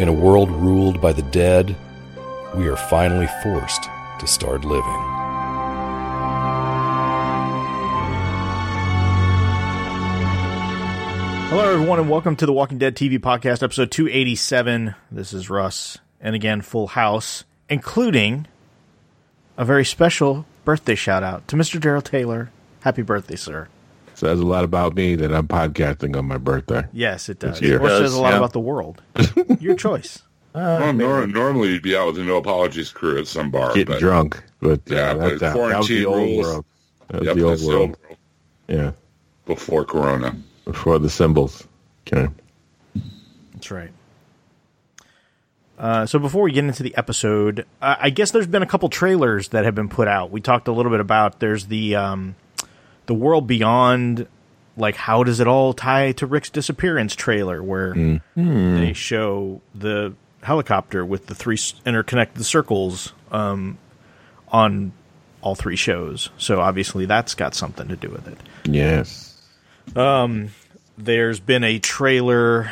In a world ruled by the dead, we are finally forced to start living. Hello, everyone, and welcome to the Walking Dead TV podcast, episode 287. This is Russ, and again, full house, including a very special birthday shout out to Mr. Daryl Taylor. Happy birthday, sir. Says a lot about me that I'm podcasting on my birthday. Yes, it does. This year. Or It says a lot yeah. about the world. Your choice. Well, nor- normally you'd be out with the no apologies crew at some bar. Getting but, drunk, but uh, Yeah, that, but that, that was quarantine the old rules. world. That was Yep, the old that's the world. old world Yeah, before Corona. before the symbols. Okay. That's right. Uh, so before we get into the episode, uh, I guess there's been a couple trailers that have been put out. We talked a little bit about there's the um, the world beyond, like how does it all tie to Rick's disappearance trailer, where they show the helicopter with the three interconnected circles um, on all three shows. So obviously that's got something to do with it Yes. there's been a trailer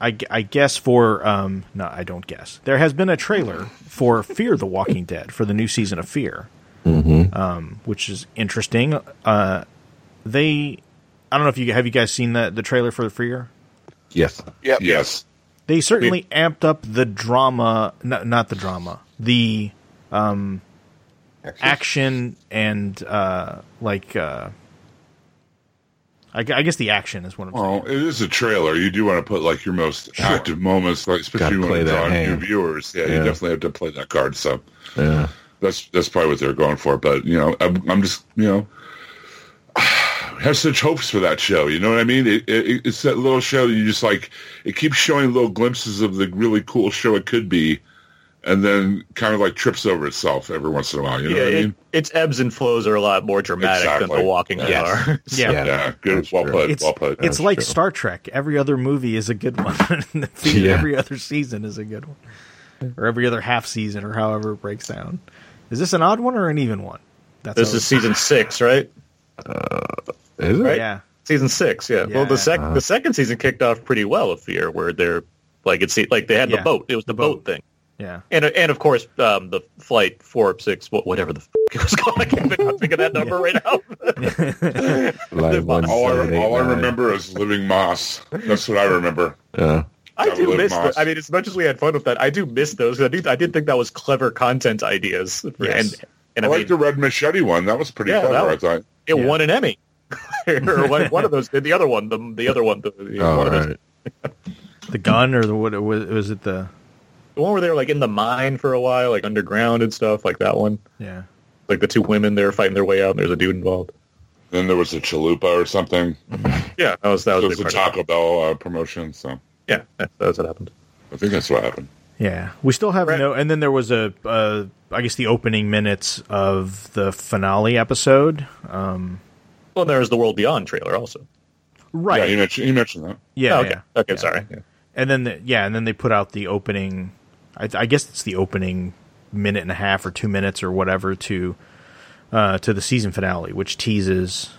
I, I guess for um no i don't guess there has been a trailer for fear the walking dead for the new season of fear um which is interesting uh they i don't know if you have you guys seen the the trailer for the fear Yes. Yep. Yes. they certainly amped up the drama no, not the drama the um action and uh like uh I, I guess the action is what I'm saying. Well, it is a trailer. You do want to put like your most active moments, like especially when play it's that on new hand. viewers. Yeah, you definitely have to play that card. So Yeah. That's that's probably what they're going for. But you know, I'm, I'm just you know. Have such hopes for that show, you know what I mean? It, it, it's that little show that you just like. It keeps showing little glimpses of the really cool show it could be, and then kind of like trips over itself every once in a while. You know Yeah, what I mean? its ebbs and flows are a lot more dramatic than The Walking Dead Yes. are. Yeah. Yeah. Yeah, good. That's Well true. put. it's well put. it's like true. Star Trek. Every other movie is a good one. Yeah. Every other season is a good one, or every other half season, or however it breaks down. Is this an odd one or an even one? That's This is season six, right? Is it? Right? yeah, Season six, yeah. Well, the sec Uh-huh. the second season kicked off pretty well with Fear, where they're like it's like they had Yeah, the boat. It was the, the boat. boat. thing, yeah. and and of course um, the flight four six whatever the f- it was called. I can't think, think of that number right now. Like one, all I, eight, all I remember is living moss. That's what I remember. Yeah. I do miss. Moss. The, I mean, as much as we had fun with that, I do miss those. 'cause I do. I did think that was clever content ideas. Yes. And and I I, like the red machete one. That was pretty Yeah, clever. that I was- thought. it Yeah. won an Emmy. or one, one of those. The other one. The, the other one. The, Oh, one right. The gun or the what was, was it? The the one where they were like in the mine for a while, like underground and stuff, like that one. yeah. Like the two women, they're fighting their way out, and there's a dude involved. Then there was a chalupa or something. Yeah, that was that was, a was a Taco Bell uh, promotion. So it. Yeah, that- that's what happened. I think that's what happened. Yeah, we still have Right. no, and then there was a, uh, I guess the opening minutes of the finale episode. Um, Well, and there was the World Beyond trailer also. right? Yeah, he mentioned, he mentioned that. Yeah, Oh, okay. yeah. Okay, Yeah. sorry. Yeah. And then, the, yeah, and then they put out the opening. I, I guess it's the opening minute and a half or two minutes or whatever to uh, to the season finale, which teases.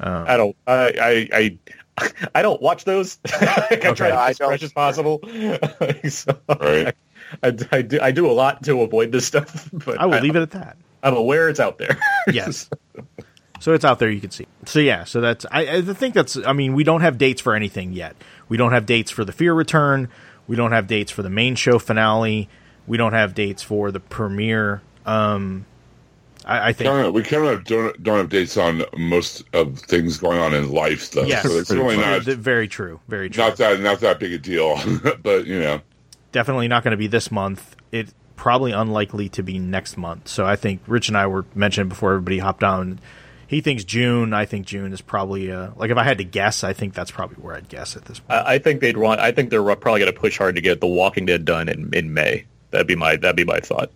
Um, I don't. I I I, I don't watch those. I try to be as don't. fresh as possible. so Right. I, I, I do I do a lot to avoid this stuff, but I will leave it at that. I'm aware it's out there. Yes. So it's out there. You can see. So yeah. So that's. I, I think that's. I mean, we don't have dates for anything yet. We don't have dates for the Fear return. We don't have dates for the main show finale. We don't have dates for the premiere. Um, I, I think. Kind of, we kind of don't, don't have dates on most of things going on in life, though. Yes. So it's really not Very true. Very true. not that not that big a deal. but you know, Definitely not going to be this month. It probably unlikely to be next month. So I think Rich and I were mentioning before everybody hopped on. He thinks June. I think June is probably uh, like if I had to guess, I think that's probably where I'd guess at this point. I, I think they'd want. I think they're probably going to push hard to get The Walking Dead done in in May. That'd be my that'd be my thought.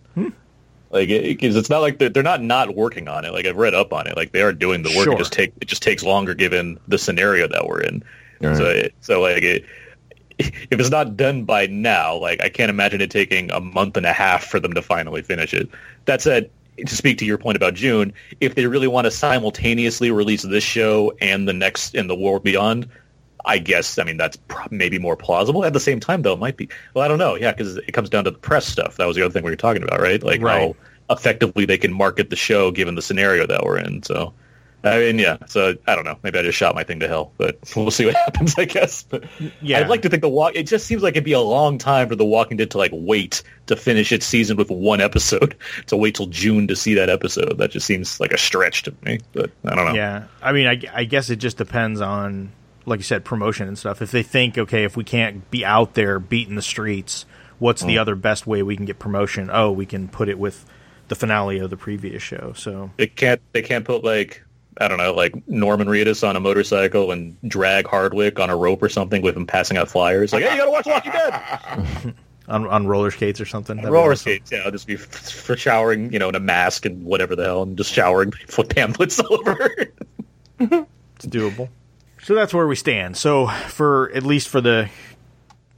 Like, because it's not like they're, they're not not working on it. Like I've read up on it. Like they are doing the work. Sure. It just take it just takes longer given the scenario that we're in. Right. So it, so like it, if it's not done by now, like I can't imagine it taking a month and a half for them to finally finish it. That said, to speak to your point about June, if they really want to simultaneously release this show and the next in the World Beyond, I guess I mean that's maybe more plausible. At the same time, though, it might be. Well, I don't know. Yeah, because it comes down to the press stuff. That was the other thing we were talking about, right? Like Right. how effectively they can market the show given the scenario that we're in. So. I mean, yeah. So I don't know. Maybe I just shot my thing to hell, but we'll see what happens. I guess. But Yeah. I'd like to think the walk. It just seems like it'd be a long time for The Walking Dead to like wait to finish its season with one episode. To wait till June to see that episode. That just seems like a stretch to me. But I don't know. Yeah, I mean, I, I guess it just depends on, like you said, promotion and stuff. If they think, okay, if we can't be out there beating the streets, what's Mm. the other best way we can get promotion? Oh, we can put it with the finale of the previous show. So They can't. They can't put like I don't know, like Norman Reedus on a motorcycle and drag Hardwick on a rope or something with him passing out flyers. Like, hey, you gotta watch Walking Dead. on, on roller skates or something. That'd Roller awesome. skates. Yeah, I'll just be f- for showering, you know, in a mask and whatever the hell, and just showering with pamphlets all over. It's doable. So that's where we stand. So for at least for the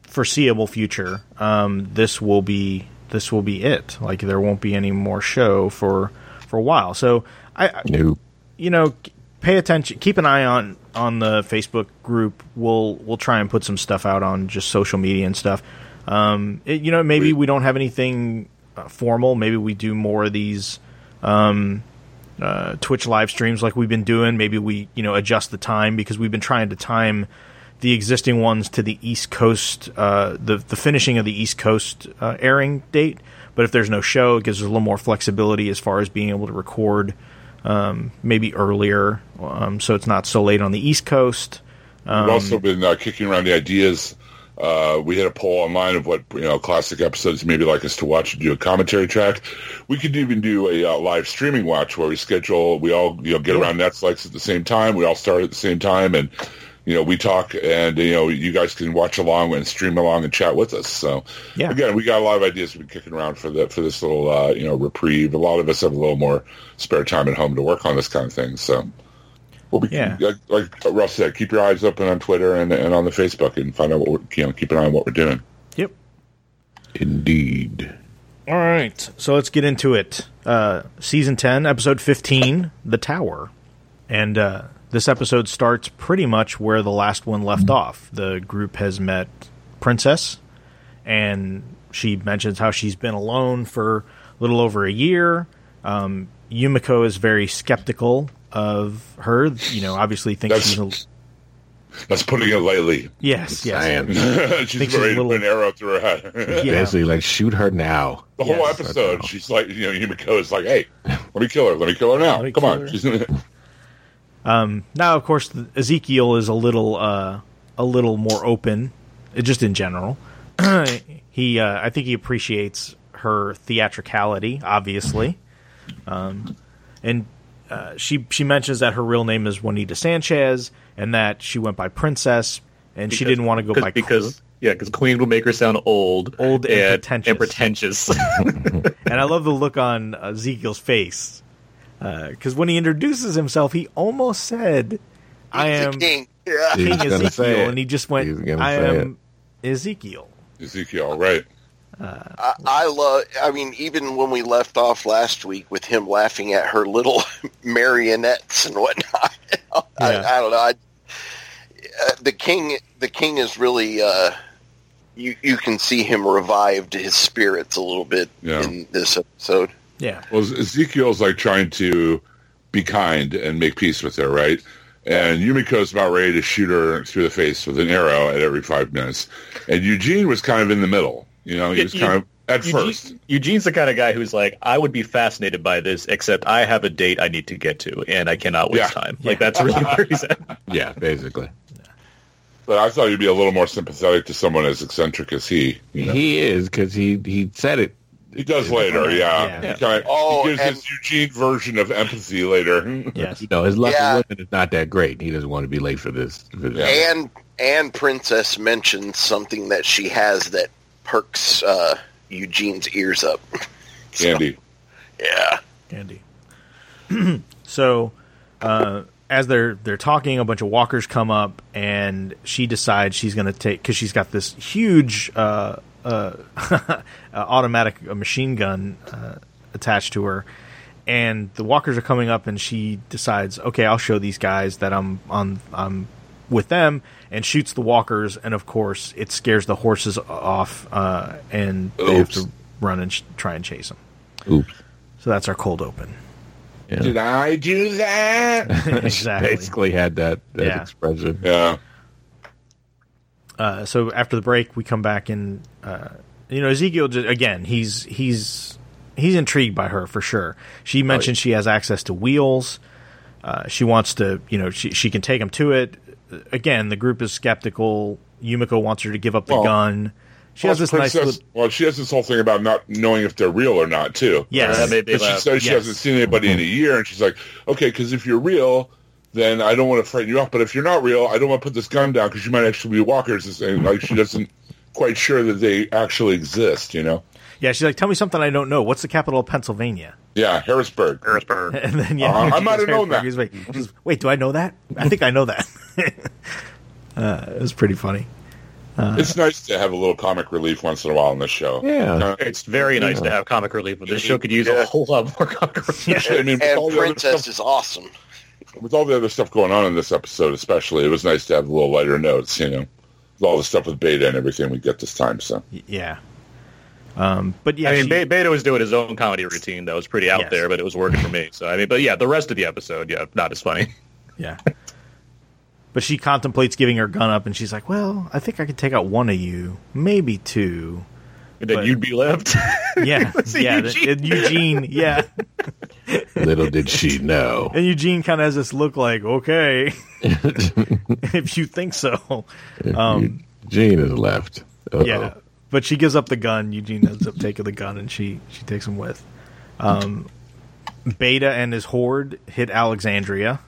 foreseeable future, um, this will be this will be it. Like there won't be any more show for for a while. So I, Nope. you know, pay attention. Keep an eye on on the Facebook group. We'll we'll try and put some stuff out on just social media and stuff. Um, it, you know, maybe we don't have anything uh, formal. Maybe we do more of these um, uh, Twitch live streams like we've been doing. Maybe we you know adjust the time because we've been trying to time the existing ones to the East Coast, uh, the the finishing of the East Coast uh, airing date. But if there's no show, it gives us a little more flexibility as far as being able to record um, maybe earlier, um, so it's not so late on the East Coast. We've also been uh, kicking around the ideas. Uh, we had a poll online of what you know classic episodes maybe like us to watch and do a commentary track. We could even do a uh, live streaming watch where we schedule. We all you know get around Netflix at the same time. We all start at the same time, and you know we talk, and you know you guys can watch along and stream along and chat with us. So Yeah. again, we got a lot of ideas we've been kicking around for the for this little uh, you know reprieve. A lot of us have a little more spare time at home to work on this kind of thing. So. We'll be, Yeah. like, like Russ said, keep your eyes open on Twitter and, and on the Facebook and find out what we're, you know, keep an eye on what we're doing. Yep. Indeed. All right, so let's get into it. Uh, season ten, episode fifteen, "The Tower," and uh, this episode starts pretty much where the last one left off. The group has met Princess, and she mentions how she's been alone for a little over a year. Um, Yumiko is very skeptical of her. You know, obviously thinks That's- she's a, That's putting it lightly. yes, yes, Saying. she's Think she's ready a little- to put an arrow through her head. yeah. Basically, like, shoot her now. the whole Yes. episode, she's like, you know, Yumiko is like, hey, let me kill her. Let me kill her now. Let Come on. her. She's, Now, of course, Ezekiel is a little uh, a little more open, uh, just in general. he, uh, I think, he appreciates her theatricality, obviously, um, and uh, she she mentions that her real name is Juanita Sanchez, and that she went by Princess, and she didn't want to go by because yeah, because Queen will make her sound old, Old and pretentious. and pretentious. and I love the look on Ezekiel's face because when he introduces himself, he almost said, "I He's am." king. Yeah. King Ezekiel, and he just went, "I say am Ezekiel." Ezekiel, right. I, I love. I mean, even when we left off last week with him laughing at her little marionettes and whatnot, I, I don't know. I, uh, the king, the king is really. Uh, you you can see him revived his spirits a little bit Yeah. in this episode. Yeah, Well, Ezekiel's like trying to be kind and make peace with her, right? And Yumiko's about ready to shoot her through the face with an arrow at every five minutes. And Eugene was kind of in the middle. You know, he was kind of at Eugene- first. Eugene's the kind of guy who's like, I would be fascinated by this, except I have a date I need to get to, and I cannot waste Yeah. time. Like that's really where he's at. Yeah, basically. But I thought you'd be a little more sympathetic to someone as eccentric as he. You know? He is, because he, he said it. He does later, yeah. Yeah. He, kinda, Oh, he gives and- his Eugene version of empathy later. yes, You know, his luck Yeah. with is not that great. He doesn't want to be late for this. For this. Yeah. And and Princess mentions something that she has that perks uh, Eugene's ears up. Andy. Yeah. Andy. so, uh, as they're they're talking, a bunch of walkers come up, and she decides she's going to take because she's got this huge uh, uh, uh, automatic uh, machine gun uh, attached to her, and the walkers are coming up, and she decides, okay, I'll show these guys that I'm on I'm with them, and shoots the walkers, and of course, it scares the horses off, uh, and they have to run and sh- try and chase them. Oops. So that's our cold open. Did I do that? exactly. Basically had that, that Yeah. expression. yeah. Uh, so after the break, we come back and uh, you know Ezekiel just, again. He's he's he's intrigued by her for sure. She mentioned she has access to wheels. Uh, she wants to, you know, she she can take him to it. Again, the group is skeptical. Yumiko wants her to give up the Well, gun. She has Plus, this nice. Princess- Little, well, she has this whole thing about not knowing if they're real or not, too. yes, that made me But she laugh. says she Yes. hasn't seen anybody in a mm-hmm. year, and she's like, okay, because if you're real, then I don't want to frighten you off. But if you're not real, I don't want to put this gun down because you might actually be walkers. And like she doesn't quite sure that they actually exist, you know? Yeah. She's like, tell me something I don't know. What's the capital of Pennsylvania? Yeah, Harrisburg. Harrisburg. And then yeah, Uh, I might have known that. He's like, she's, wait, do I know that? I think I know that. uh, it was pretty funny. it's nice to have a little comic relief once in a while on this show. Yeah. Uh, It's very nice to have comic relief, but this show could use a whole lot more comic relief. I mean, with all, And Princess stuff, is awesome. with all the other stuff going on in this episode, especially, it was nice to have a little lighter notes, you know, with all the stuff with Beta and everything we get this time. So Yeah. Um, but yeah, I mean, she- Be- Beta was doing his own comedy routine that was pretty out Yes. there, but it was working for me. So I mean, but yeah, the rest of the episode, yeah, not as funny. Yeah. But she contemplates giving her gun up, and she's like, "Well, I think I could take out one of you, maybe two. And then But- you'd be left. Yeah, yeah, Eugene? and Eugene, yeah." Little did she know. And Eugene kind of has this look like, "Okay, if you think so." Um, Gene is left. Uh-oh. yeah, but she gives up the gun. Eugene ends up taking the gun, and she she takes him with. Um, Beta and his horde hit Alexandria.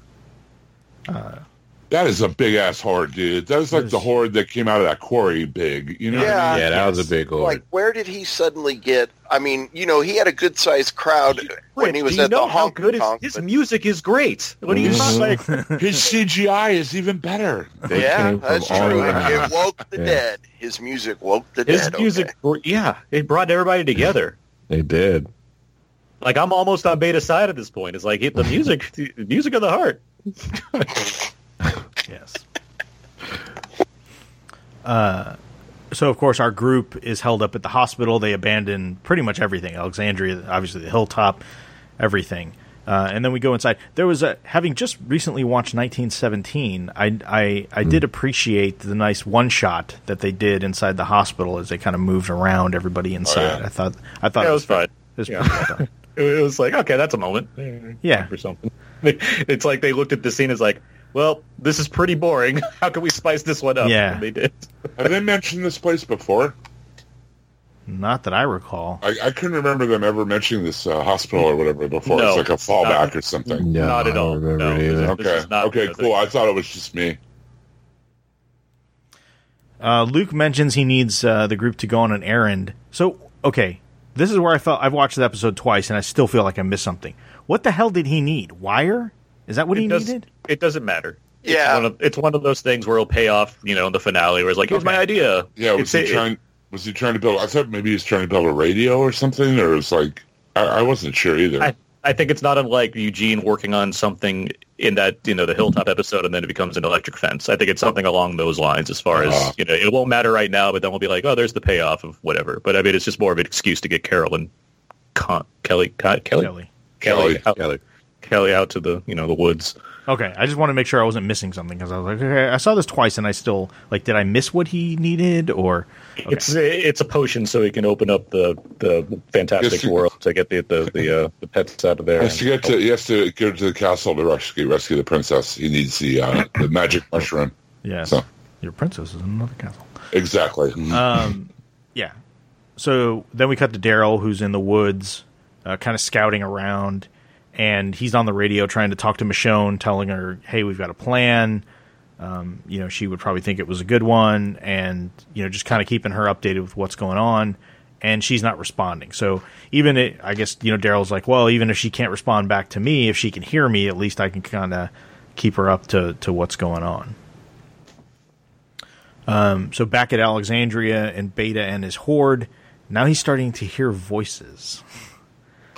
That is a big ass horde, dude. That was like the horde that came out of that quarry big. You know? what I Yeah. mean? Yeah, that was a big horde. Like, where did he suddenly get? I mean, you know, he had a good sized crowd when he was Do you at know the how honk good his, his music is great. What do you mm-hmm. talking like? His CGI is even better. They yeah, that's true. It, it woke the Yeah. dead. His music woke the His dead. His music, okay. yeah, it brought everybody together. They did. Like I'm almost on Beta's side at this point. It's like the music, the music of the heart. Yes. Uh, so of course our group is held up at the hospital. They abandon pretty much everything. Alexandria, obviously the hilltop, everything. Uh, and then we go inside. There was a having just recently watched 1917. I I, I did appreciate the nice one shot that they did inside the hospital as they kind of moved around everybody inside. yeah. I thought I thought Yeah, it was fun. It was Yeah. pretty well done. It, it was like okay, that's a moment. Yeah. or something. It's like they looked at the scene as like, well, this is pretty boring. How can we spice this one up? Yeah. And they did. Have they mentioned this place before? Not that I recall. I, I couldn't remember them ever mentioning this uh, hospital or whatever before. No, it's like a fallback not. or something. No, Not at I don't all. remember No, this Okay. is not Okay. Cool. I thought it was just me. Uh, Luke mentions he needs uh, the group to go on an errand. So, okay, this is where I felt I've watched the episode twice, and I still feel like I missed something. What the hell did he need? Wire? Is that what he does, needed? it doesn't matter. Yeah. It's one, of, it's one of those things where it'll pay off, you know, in the finale where it's like, here's my idea. Yeah. Was It's- he it- trying? Was he trying to build? I thought maybe he was trying to build a radio or something, or it was like I, I wasn't sure either. I, I think it's not unlike Eugene working on something in that, you know, the Hilltop episode and then it becomes an electric fence. I think it's something along those lines as far as, Ah. you know, it won't matter right now, but then we'll be like, oh, there's the payoff of whatever. But I mean, it's just more of an excuse to get Carol and Con- Kelly, Con- Kelly, Kelly. Kelly, Kelly. out, Kelly. Kelly out to the, you know, the woods. Okay, I just want to make sure I wasn't missing something because I was like, okay, I saw this twice, and I still like, did I miss what he needed or? Okay. It's it's a potion so he can open up the the fantastic Yes, you- world to get the the the, uh, the pets out of there. He has to get to he has to go to the castle to rescue rescue the princess. He needs the uh, the magic mushroom. yes, So- your princess is in another castle. Exactly. Um, yeah. So then we cut to Daryl, who's in the woods, uh, kind of scouting around, and he's on the radio trying to talk to Michonne, telling her, "Hey, we've got a plan." Um, you know, she would probably think it was a good one, and you know, just kind of keeping her updated with what's going on. and she's not responding. So even it, I guess you know Daryl's like, well, even if she can't respond back to me, if she can hear me, at least I can kind of keep her up to to what's going on. Um, so back at Alexandria and Beta and his horde, now he's starting to hear voices.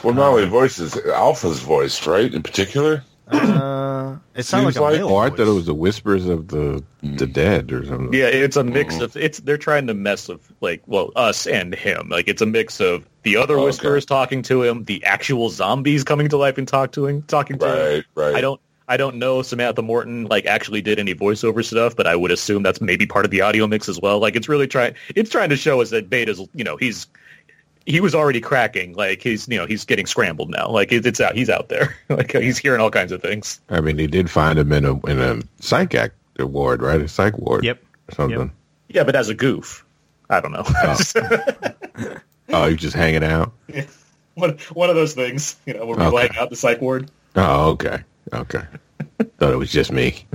Well, not only voices, Alpha's voice, right? In particular. Uh, it sounds like Seems a like- male Oh, I voice. thought it was the whispers of the the dead or something. Yeah, it's a mix of it's they're trying to mess with like well us and him. Like it's a mix of the other Okay. whisperers talking to him, the actual zombies coming to life and talk to him, talking to him. Right, right. I don't I don't know if Samantha Morton like actually did any voiceover stuff, but I would assume that's maybe part of the audio mix as well. Like it's really trying it's trying to show us that Beta's you know he's he was already cracking like he's you know he's getting scrambled now like it, it's out he's out there like he's hearing all kinds of things. I mean, he did find him in a in a psych act ward, right? A psych ward. Yep. Or something. Yep. Yeah, but as a goof, I don't know. Oh, oh you're just hanging out. one one of those things, you know, where people hang out the psych ward. Oh, okay, okay. Thought it was just me.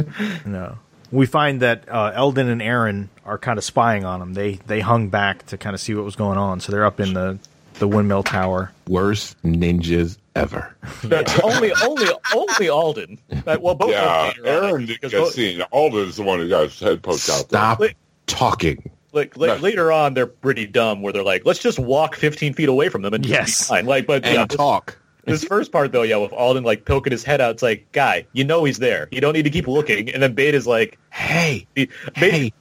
No. We find that uh, Alden and Aaron are kind of spying on them. They they hung back to kind of see what was going on. So they're up in the the windmill tower. Worst ninjas ever. only only only Alden. Well, both Yeah, of them later Aaron did because get both- seen. Alden's the one who got his head poked out. Stop Wait. talking. like, like later on, they're pretty dumb. Where they're like, let's just walk 15 feet away from them and Yes. be fine. Like, but And yeah, this, talk. This first part though, yeah, with Alden like poking his head out, it's like, guy, you know he's there. You don't need to keep looking. And then Beta's like, Hey, Beta, hey,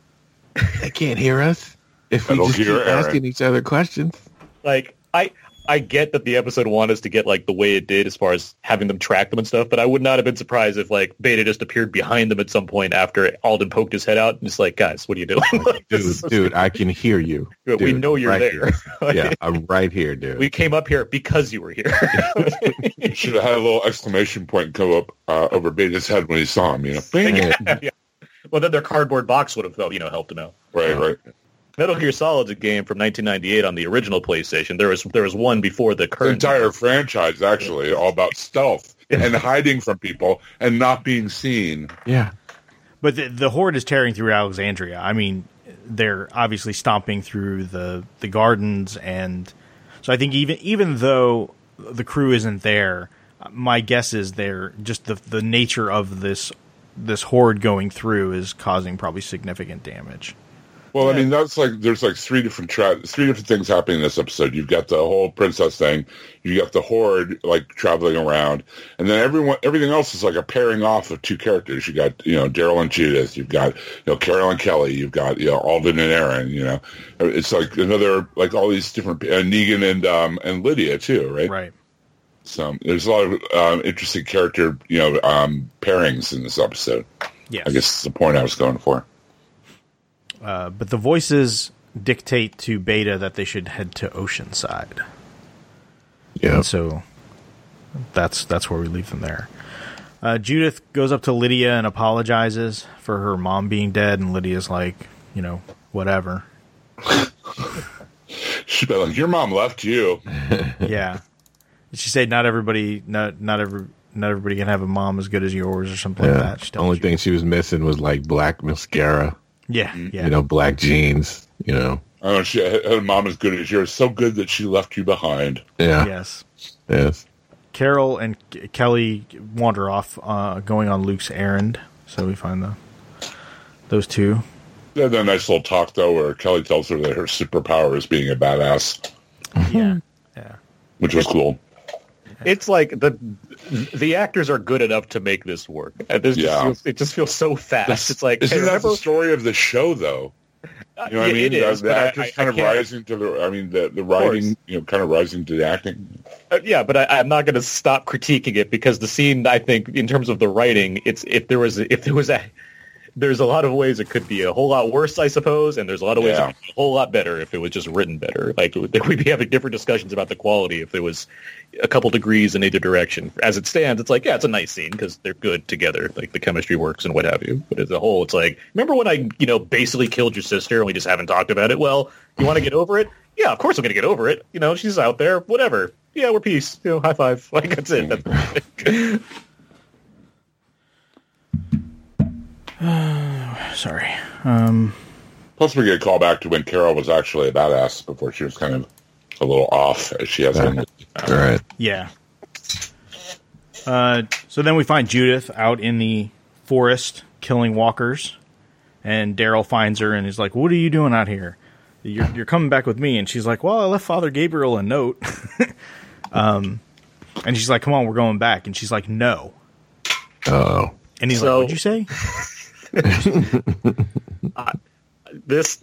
they can't hear us if we I just keep asking each other questions. like I I get that the episode wanted us to get like the way it did as far as having them track them and stuff, but I would not have been surprised if like Beta just appeared behind them at some point after Alden poked his head out and just like, guys, what are you doing? Like, Dude, so dude, I can hear you. stupid. we know you're right there. here. Like, Yeah, I'm right here, dude. We came up here because you were here. Should have had a little exclamation point come up uh, over Beta's head when he saw him. You know, Bing. yeah. Well, then their cardboard box would have, you know, helped him out. right, right. Metal Gear Solid's a game from 1998 on the original PlayStation. There was there was one before the The current. entire franchise actually all about stealth and hiding from people and not being seen. yeah. But the, the horde is tearing through Alexandria. I mean, they're obviously stomping through the the gardens, and so I think even even though the crew isn't there, my guess is they're just the the nature of this this horde going through is causing probably significant damage. Well, I mean, that's like there's like three different tra- three different things happening in this episode. You've got the whole princess thing, you got the horde like traveling around, and then everyone everything else is like a pairing off of two characters. You got you know Daryl and Judith, you've got you know Carol and Kelly, you've got you know Alden and Aaron. You know, it's like another like all these different uh, Negan and um and Lydia too, right? Right. So there's a lot of um, interesting character you know um pairings in this episode. Yeah, I guess the point I was going for. Uh, but the voices dictate to Beta that they should head to Oceanside. Yeah. So that's that's where we leave them there. Uh, Judith goes up to Lydia and apologizes for her mom being dead, and Lydia's like, you know, whatever. She'd be like, "Your mom left you." yeah. She said, not everybody, not not every, not everybody can have a mom as good as yours, or something like that. The only you. thing she was missing was like black mascara, yeah, yeah, you know, black jeans, you know. Oh, she had a mom as good as yours, so good that she left you behind. Yeah. yes. Yes. Carol and Kelly wander off, uh, going on Luke's errand. So we find the those two. They had that nice little talk though, where Kelly tells her that her superpower is being a badass, Yeah, yeah. which was cool. It's like the the actors are good enough to make this work. Uh, This just feels, it just feels so fast. it's like Isn't hey, that the story of the show though? You know what I Yeah, mean? it is, the I- actors I- I kind of can't- rising to the. I mean, the the writing, you know, kind of rising to the acting. Uh, yeah, but I, I'm not going to stop critiquing it because the scene, I think, in terms of the writing, it's if there was if there was a there's a lot of ways it could be a whole lot worse, I suppose, and there's a lot of ways Yeah. it could be a whole lot better if it was just written better. Like we'd be having different discussions about the quality if there was a couple degrees in either direction. As it stands, it's like yeah, it's a nice scene because they're good together, like the chemistry works and what have you. But as a whole, it's like remember when I you know basically killed your sister and we just haven't talked about it. Well, you want to get over it? Yeah, of course I'm going to get over it. You know, she's out there, whatever. Yeah, we're peace. You know, high five. Like that's it. That's mm-hmm. Sorry. Plus, we get a call back to when Carol was actually a badass before she was kind of a little off. as She has been. All right. Yeah. Uh, so then we find Judith out in the forest killing walkers, and Daryl finds her and he's like, "What are you doing out here? You're, you're coming back with me." And she's like, "Well, I left Father Gabriel a note." um, and she's like, "Come on, we're going back." And she's like, "No." Oh. And he's So- like, "What'd you say?" this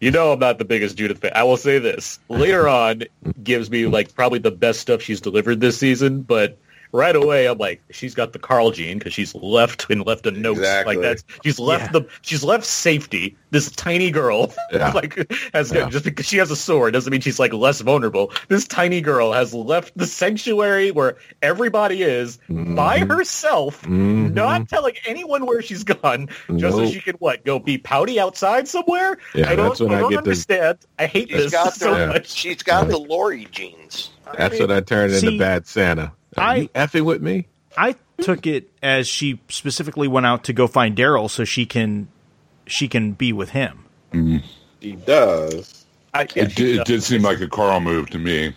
you know I'm not the biggest Judith fan. I will say this. Later on gives me like probably the best stuff she's delivered this season, but right away I'm like she's got the Carl gene because she's left and left a note Exactly. like that. She's left Yeah. the she's left safety. This tiny girl Yeah. like has Yeah. just because she has a sword doesn't mean she's like less vulnerable. This tiny girl has left the sanctuary where everybody is by Mm-hmm. herself, not telling anyone where she's gone, just so Nope. she can what go be pouty outside somewhere. Yeah, I don't, that's when I I don't get the- understand. I hate She's this got so the much. she's got the Lori genes. That's what I turned into See, Bad Santa. Are I- you effing with me? I took it as she specifically went out to go find Daryl so she can she can be with him. She does. I, yeah, It did, it did seem like a Carl move to me.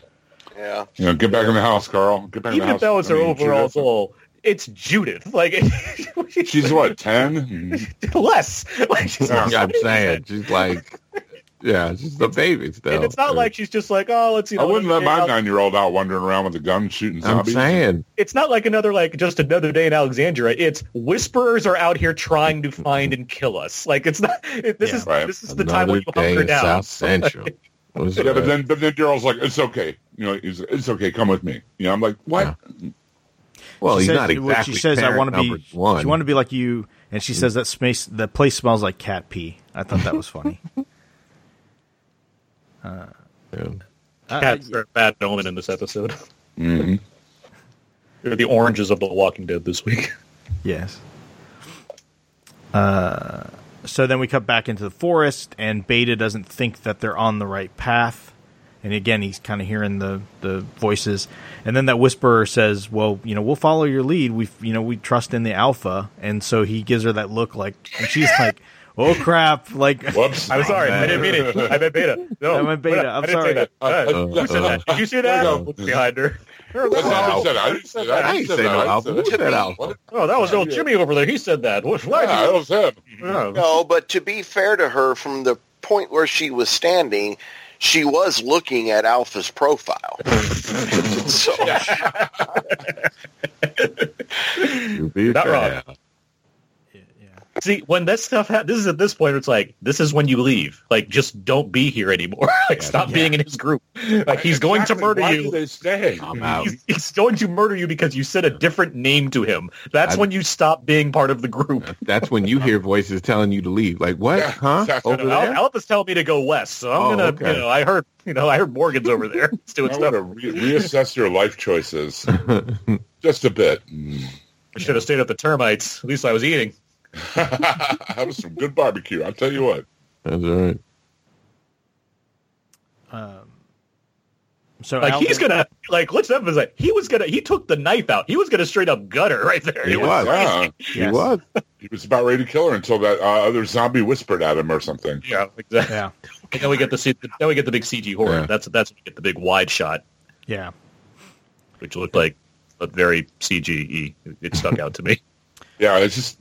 Yeah. You know, get back in the house, Carl. Get back in the even house. if that was I her mean, overall Judith. goal, it's Judith. Like She's what ten? less. Like she's Yeah. I'm saying. She's like, yeah, she's a baby still. And it's not like she's just like, oh, let's you I wouldn't let my nine-year-old out wandering around with a gun shooting zombies. I'm saying. It's not like another like just another day in Alexandria. It's whisperers are out here trying to find and kill us. Like it's not. It, this Yeah. is Right. this is the time when you day hunker in down. South Central. Was Yeah, but then but then Daryl's like, it's okay. You know, he's, it's okay. Come with me. You know, I'm like, what? well, She he's says- not exactly. She says, "I want to be. one. She want to be like you." And she says that space, the place smells like cat pee. I thought that was funny. Yeah. Uh, Cats are a bad omen in this episode. hmm They're the oranges of the Walking Dead this week. Yes. Uh, so then we cut back into the forest, and Beta doesn't think that they're on the right path. And again, he's kind of hearing the, the voices. And then that whisperer says, "Well, you know, we'll follow your lead. We, you know, we trust in the alpha." And so he gives her that look, like, and she's like, "Oh crap!" Like, Whoops. I'm sorry, I didn't mean it. I meant beta. No, I meant beta. I I'm didn't sorry. Say that. Uh, Uh, uh, who said that? Did you see that? Go. Look behind her. That's not what I said. I didn't say that. I ain't say no alpha. Who said alpha? Oh, that was old Jimmy over there. He said that. What? Why? Yeah, that was him. Yeah. No, but to be fair to her, from the point where she was standing, she was looking at Alpha's profile. so You be Not wrong. Fair. See, when that stuff happens, this is at this point where it's like, this is when you leave. Like, just don't be here anymore. like, stop being in his group. Like, he's going to murder Why you. do they stay? I'm out. He's, he's going to murder you because you said a different name to him. That's I- when you stop being part of the group. That's when you hear voices telling you to leave. Like what? Yeah, huh? exactly. Over Al- there? Alpha's telling me to go west, so I'm Oh, gonna. okay. You know, I heard. You know, I heard Morgan's over there He's doing I stuff. re- reassess your life choices just a bit. Mm. I should have stayed at the Terminus. At least I was eating. that was some good barbecue. I'll tell you what. That's all right. so Like Alpha- he's gonna like let's emphasize he was gonna he took the knife out. He was gonna straight up gutter right there. He It was. Yeah, He was. he was about ready to kill her until that uh, other zombie whispered at him or something. Yeah, exactly. Yeah, And then we get the C- then we get the big CG horror. Yeah. That's that's when we get the big wide shot, yeah. which looked like a very CGI. It stuck out to me. Yeah, it's just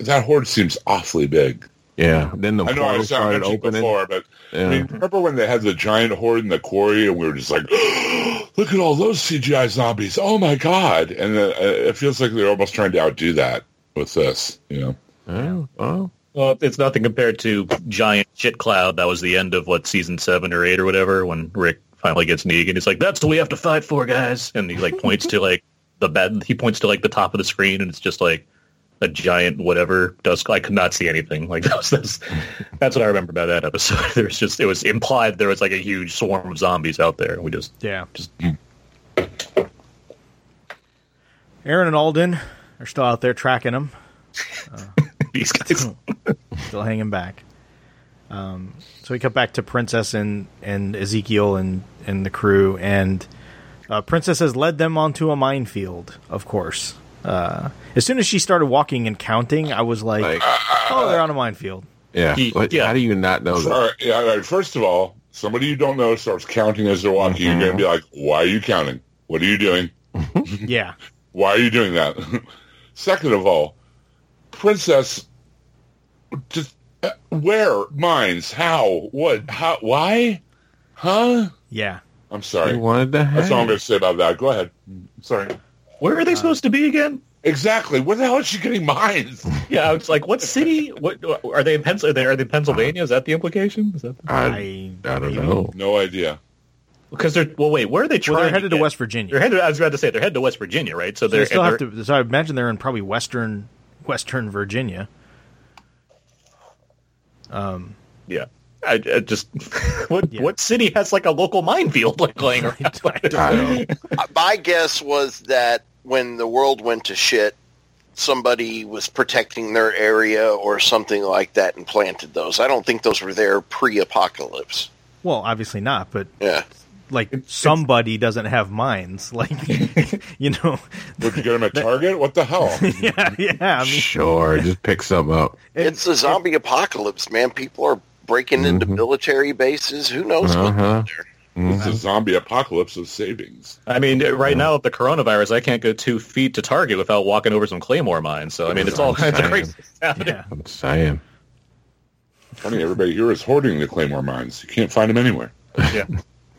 that horde seems awfully big. Yeah. Then the I know I portal said started mentioned opening. before, but Yeah. I mean, remember when they had the giant horde in the quarry, and we were just like, "Look at all those CGI zombies! Oh my god!" And uh, it feels like they're almost trying to outdo that with this. You know, Oh, well, Well, it's nothing compared to giant shit cloud. That was the end of what season seven or eight or whatever when Rick finally gets Negan. He's like, "That's what we have to fight for, guys," and he like points to like the bed. He points to like the top of the screen, and it's just like a giant whatever dust. I could not see anything. Like that was that's, that's what I remember about that episode. There was just it was implied there was like a huge swarm of zombies out there, we just Yeah. Just- Aaron and Alden are still out there tracking him, these guys. still hanging back. Um, so we cut back to Princess and, and Ezekiel and, and the crew, and uh, Princess has led them onto a minefield, of course. Uh, as soon as she started walking and counting, I was like, Like, oh, they're on a minefield. yeah. He- What- yeah. How do you not know all that? yeah, all right. First of all, somebody you don't know starts counting as they're walking, you're going to be like, "Why are you counting? What are you doing? Yeah. Why are you doing that?" Second of all, Princess, just uh, where mines? How? What? How? Why? Huh? Yeah. I'm He sorry. wanted to That's all I'm going to say about that. Go ahead. Sorry. Where are they supposed to be again? Exactly. Where the hell is she getting mines? Yeah, it's like what city? What are they in Pens- Are they, are they in Pennsylvania? Is that the implication? Is that I, I, I don't know. No idea. because they're well? Wait, where are they trying? Well, they're headed to get? West Virginia. They're headed. I was about to say they're headed to West Virginia, right? So So they they're, still have they're- to. So I imagine they're in probably western Western Virginia. Um. Yeah. I, I just what Yeah. what city has like a local minefield like laying around? I don't. Uh, My guess was that when the world went to shit, somebody was protecting their area or something like that and planted those. I don't think those were there pre-apocalypse. Well, obviously not, but Yeah. like somebody doesn't have mines. Like you know. Would you get them at Target? What the hell? yeah, yeah. I mean, Sure, just pick some up. It's a zombie apocalypse, man. People are breaking into military bases. Who knows what's Uh-huh. out there? It's a zombie apocalypse of savings. I mean, right now with the coronavirus, I can't go two feet to Target without walking over some Claymore mines. So I mean, it's all kinds of crazy stuff happening. yeah. I'm saying. Funny, everybody here is hoarding the Claymore mines. You can't find them anywhere. Yeah.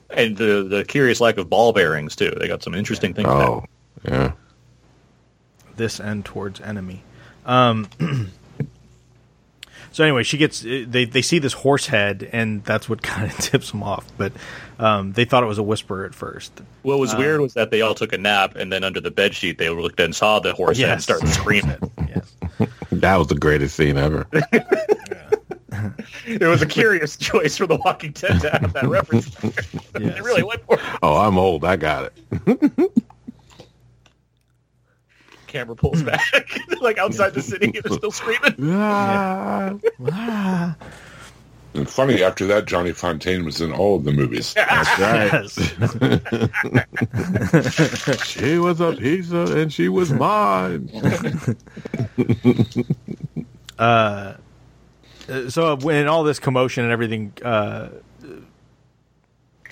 And the the curious lack of ball bearings too. They got some interesting things. there. Oh, yeah. this end towards enemy. Um, so anyway, she gets they they see this horse head, and that's what kind of tips them off. But um, they thought it was a whisper at first. What was weird was that they all took a nap, and then under the bed sheet they looked and saw the horse head and Yes. started screaming. Yes, That was the greatest scene ever. it was a curious choice for The Walking Dead to have that reference. Yes. They really went for it. Oh, I'm old. I got it. Camera pulls back, like outside the city, and they're still screaming. Ah. And funny, after that, Johnny Fontane was in all of the movies. That's right. She was a pizza and she was mine. Uh, so when all this commotion and everything, uh,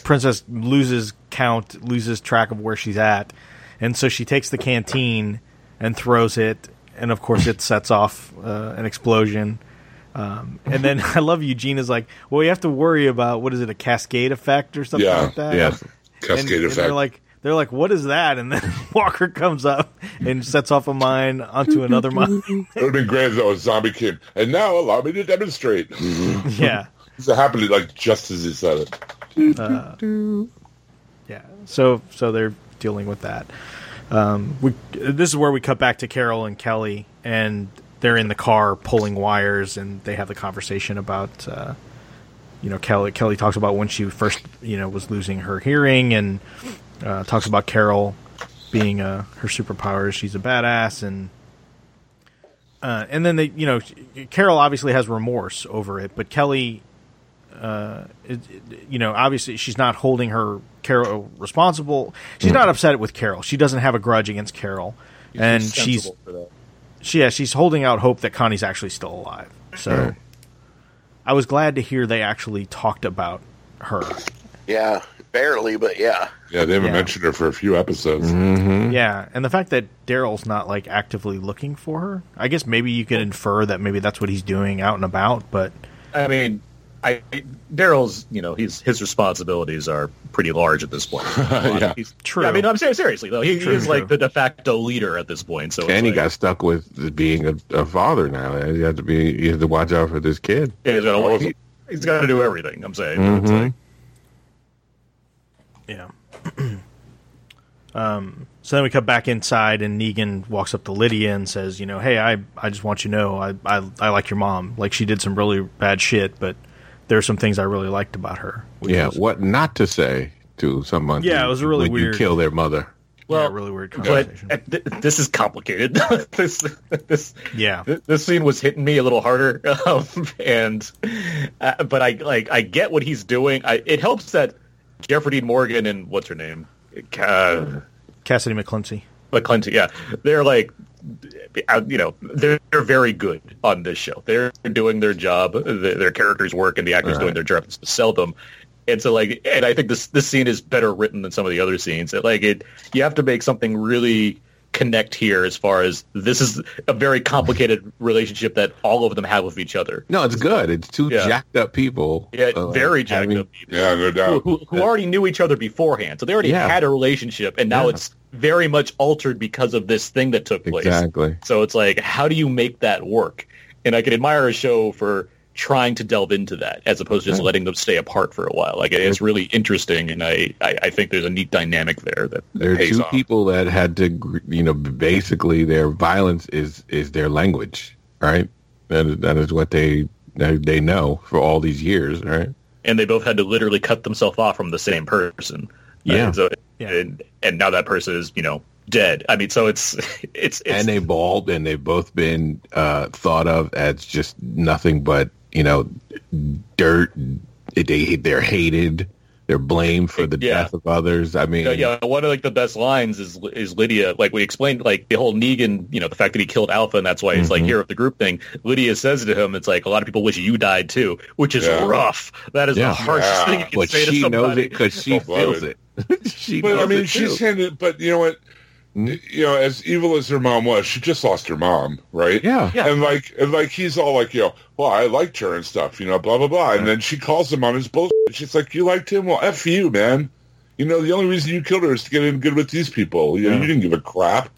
Princess loses count, loses track of where she's at, and so she takes the canteen and throws it, and of course it sets off uh, an explosion. Um, and then I love Eugene is like, well, you have to worry about what is it, a cascade effect or something Yeah, like that? Yeah, Cascade and, and effect. they're like, they're like, what is that? And then Walker comes up and sets off a mine onto another mine. it would have been great if that was Zombie King. And now allow me to demonstrate. yeah. It happened like just as he said it. Yeah. So so they're dealing with that. Um, we this is where we cut back to Carol and Kelly, and they're in the car pulling wires, and they have the conversation about. Uh, you know, Kelly. Kelly talks about when she first, you know, was losing her hearing, and uh, talks about Carol being uh, her superpowers She's a badass, and uh, and then they, you know, Carol obviously has remorse over it, but Kelly uh, it, it- you know, obviously she's not holding her Carol responsible. She's not upset with Carol. She doesn't have a grudge against Carol, and she's for that. She, yeah, she's holding out hope that Connie's actually still alive. So, Right. I was glad to hear they actually talked about her. Yeah, barely, but yeah. Yeah, they haven't Yeah. mentioned her for a few episodes. Mm-hmm. Yeah, and the fact that Daryl's not like actively looking for her, I guess maybe you could infer that maybe that's what he's doing out and about. But I mean, I Daryl's, you know, he's his responsibilities are pretty large at this point. Yeah. He's, True. I mean, I'm serious, seriously though. He, True, he is true. like the de facto leader at this point. So And he like, got stuck with being a, a father now. He have to be. You have to watch out for this kid. yeah, he's got to he, he's got to do everything. I'm saying. Mm-hmm. It's like, Yeah. um, so then we cut back inside, and Negan walks up to Lydia and says, "You know, hey, I, I just want you to know, I, I, I like your mom. Like she did some really bad shit, but there are some things I really liked about her." which Yeah, was- what not to say to someone? Yeah, it was really when weird. You kill their mother. yeah, well, really weird but conversation. uh, th- this is complicated. this this yeah, th- this scene was hitting me a little harder, um, and uh, but I like I get what he's doing. I, it helps that Jeffrey Dean Morgan and what's her name, uh, Cassady McClincy. McClinton, yeah, they're like, uh, you know, they're, they're very good on this show. They're doing their job, their, their characters work, and the actors Right. doing their job is to sell them. And so like, and I think this this scene is better written than some of the other scenes. It, like it, you have to make something really connect here as far as this is a very complicated relationship that all of them have with each other. No, it's good. It's two Yeah. jacked up people. Yeah, uh, very jacked having- up people. Yeah, no Who, doubt. who, who already knew each other beforehand, so they already Yeah. had a relationship, and now Yeah. it's very much altered because of this thing that took place. Exactly. So it's like, how do you make that work? And I can admire a show for trying to delve into that as opposed to just letting them stay apart for a while. Like it's really interesting, and I, I, I think there's a neat dynamic there that, that There are two off. people that had to, you know, basically their violence is is their language, right? That is, that is what they they know for all these years, right? and they both had to literally cut themselves off from the same person. Yeah. So, Yeah. and, and now that person is, you know, dead. I mean, so it's it's, it's and they bald, and they've both been uh, thought of as just nothing but you know dirt. They they're hated. They're blamed for the Yeah. death of others. I mean, Yeah, yeah, one of like the best lines is is Lydia. Like we explained, like the whole Negan, you know, the fact that he killed Alpha, and that's why he's Mm-hmm. like hero of the group thing. Lydia says to him, "It's like a lot of people wish you died too," which is Yeah. rough. That is Yeah. the harshest Yeah. thing you can but say to she knows somebody. it because she feels it. she But I mean, it she's too. handed. But you know what? You know, as evil as her mom was, she just lost her mom, right? Yeah. Yeah. And like, and like, he's all like, you know, well, I liked her and stuff, you know, blah blah blah. And then she calls him on his bullshit. She's like, you liked him? Well, f you, man. You know, the only reason you killed her is to get in good with these people. You know, you didn't give a crap.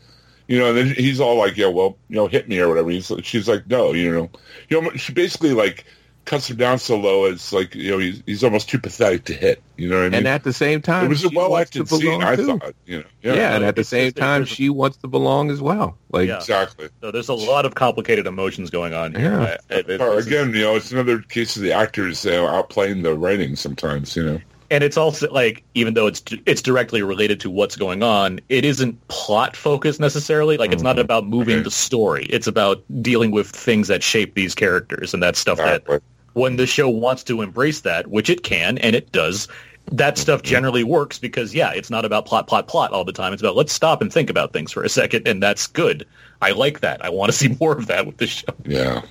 You know, and then he's all like, yeah, well, you know, hit me or whatever. He's, she's like, no, you know, you know, she basically like cuts him down so low it's like, you know, he's, he's almost too pathetic to hit. You know what I mean? and at the same time, it was a she well wants to acted scene, belong, I thought. You know, Yeah, yeah, and at the same time, she wants to belong as well. Like, Yeah. exactly. So there's a lot of complicated emotions going on. Here. Yeah. I- I- it- Or is- again, you know, it's another case of the actors uh, outplaying the writing sometimes. You know, and it's also like even though it's it's directly related to what's going on it isn't plot focused necessarily like it's not about moving Okay. the story it's about dealing with things that shape these characters and that stuff Exactly. that when the show wants to embrace that which it can and it does that stuff generally works because yeah it's not about plot plot plot all the time it's about let's stop and think about things for a second and that's good i like that i want to see more of that with the show yeah.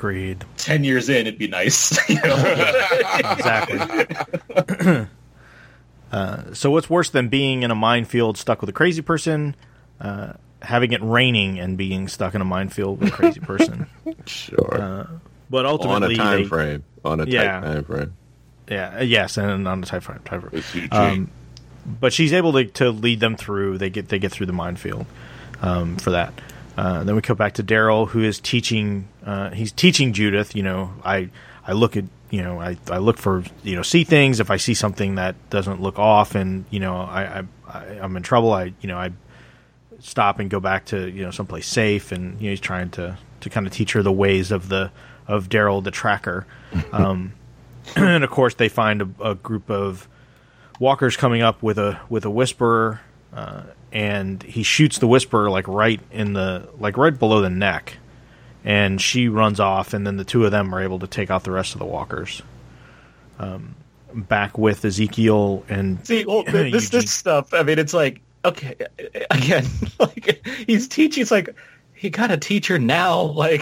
Agreed. 10 years in it'd be nice? Exactly. uh, so what's worse than being in a minefield stuck with a crazy person? Uh, having it raining and being stuck in a minefield with a crazy person. sure. But ultimately, on a time they- frame. On a Yeah. tight time frame. Yeah, uh, yes, and on a time frame. Time frame. Um, but she's able to, to lead them through. They get they get through the minefield um, for that. Uh, then we come back to Daryl, who is teaching. Uh, he's teaching Judith. You know, I I look at you know I, I look for you know see things. If I see something that doesn't look off, and you know I, I, I I'm in trouble. I you know I stop and go back to you know someplace safe. And you know he's trying to to kind of teach her the ways of the of Daryl the tracker. Um, and of course they find a, a group of walkers coming up with a with a whisperer uh, and he shoots the whisperer like right in the like right below the neck and she runs off and then the two of them are able to take out the rest of the walkers um, back with ezekiel and See, well, this this stuff. I mean, it's like okay, again, like he's teaching. It's like he got a teacher now. Like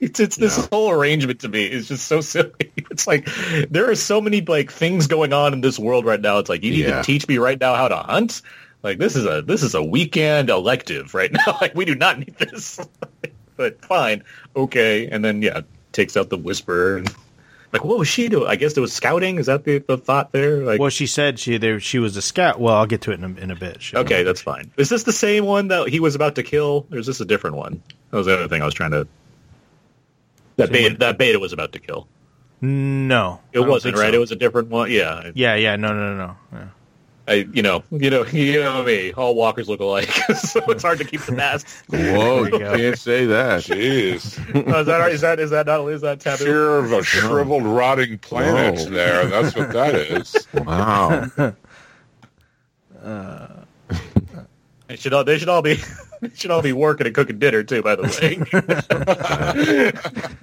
it's it's this whole arrangement to me is just so silly. It's like there are so many like things going on in this world right now. It's like you need Yeah. to teach me right now how to hunt. Like this is a this is a weekend elective right now. Like we do not need this. but fine, okay. And then yeah, takes out the whisperer. And, like what was she doing? I guess it was scouting. Is that the, the thought there? Like well she said she there she was a scout well i'll get to it in a, in a bit She- Okay, that's fine. Is this the same one that he was about to kill, or is this a different one? That was the other thing I was trying to. That beta, that beta was about to kill. no It wasn't right. so. It was a different one. Yeah, yeah yeah no no no no yeah. I, you know, you know, you know me. All walkers look alike, so it's hard to keep the masks. Whoa, you can't say that. Jeez. Oh, is that right? Is that is that not is that taboo? Fear of a shriveled, rotting planet Whoa. there. That's what that is. Wow. Uh, they should all they should all be they should all be working and cooking dinner too. By the way,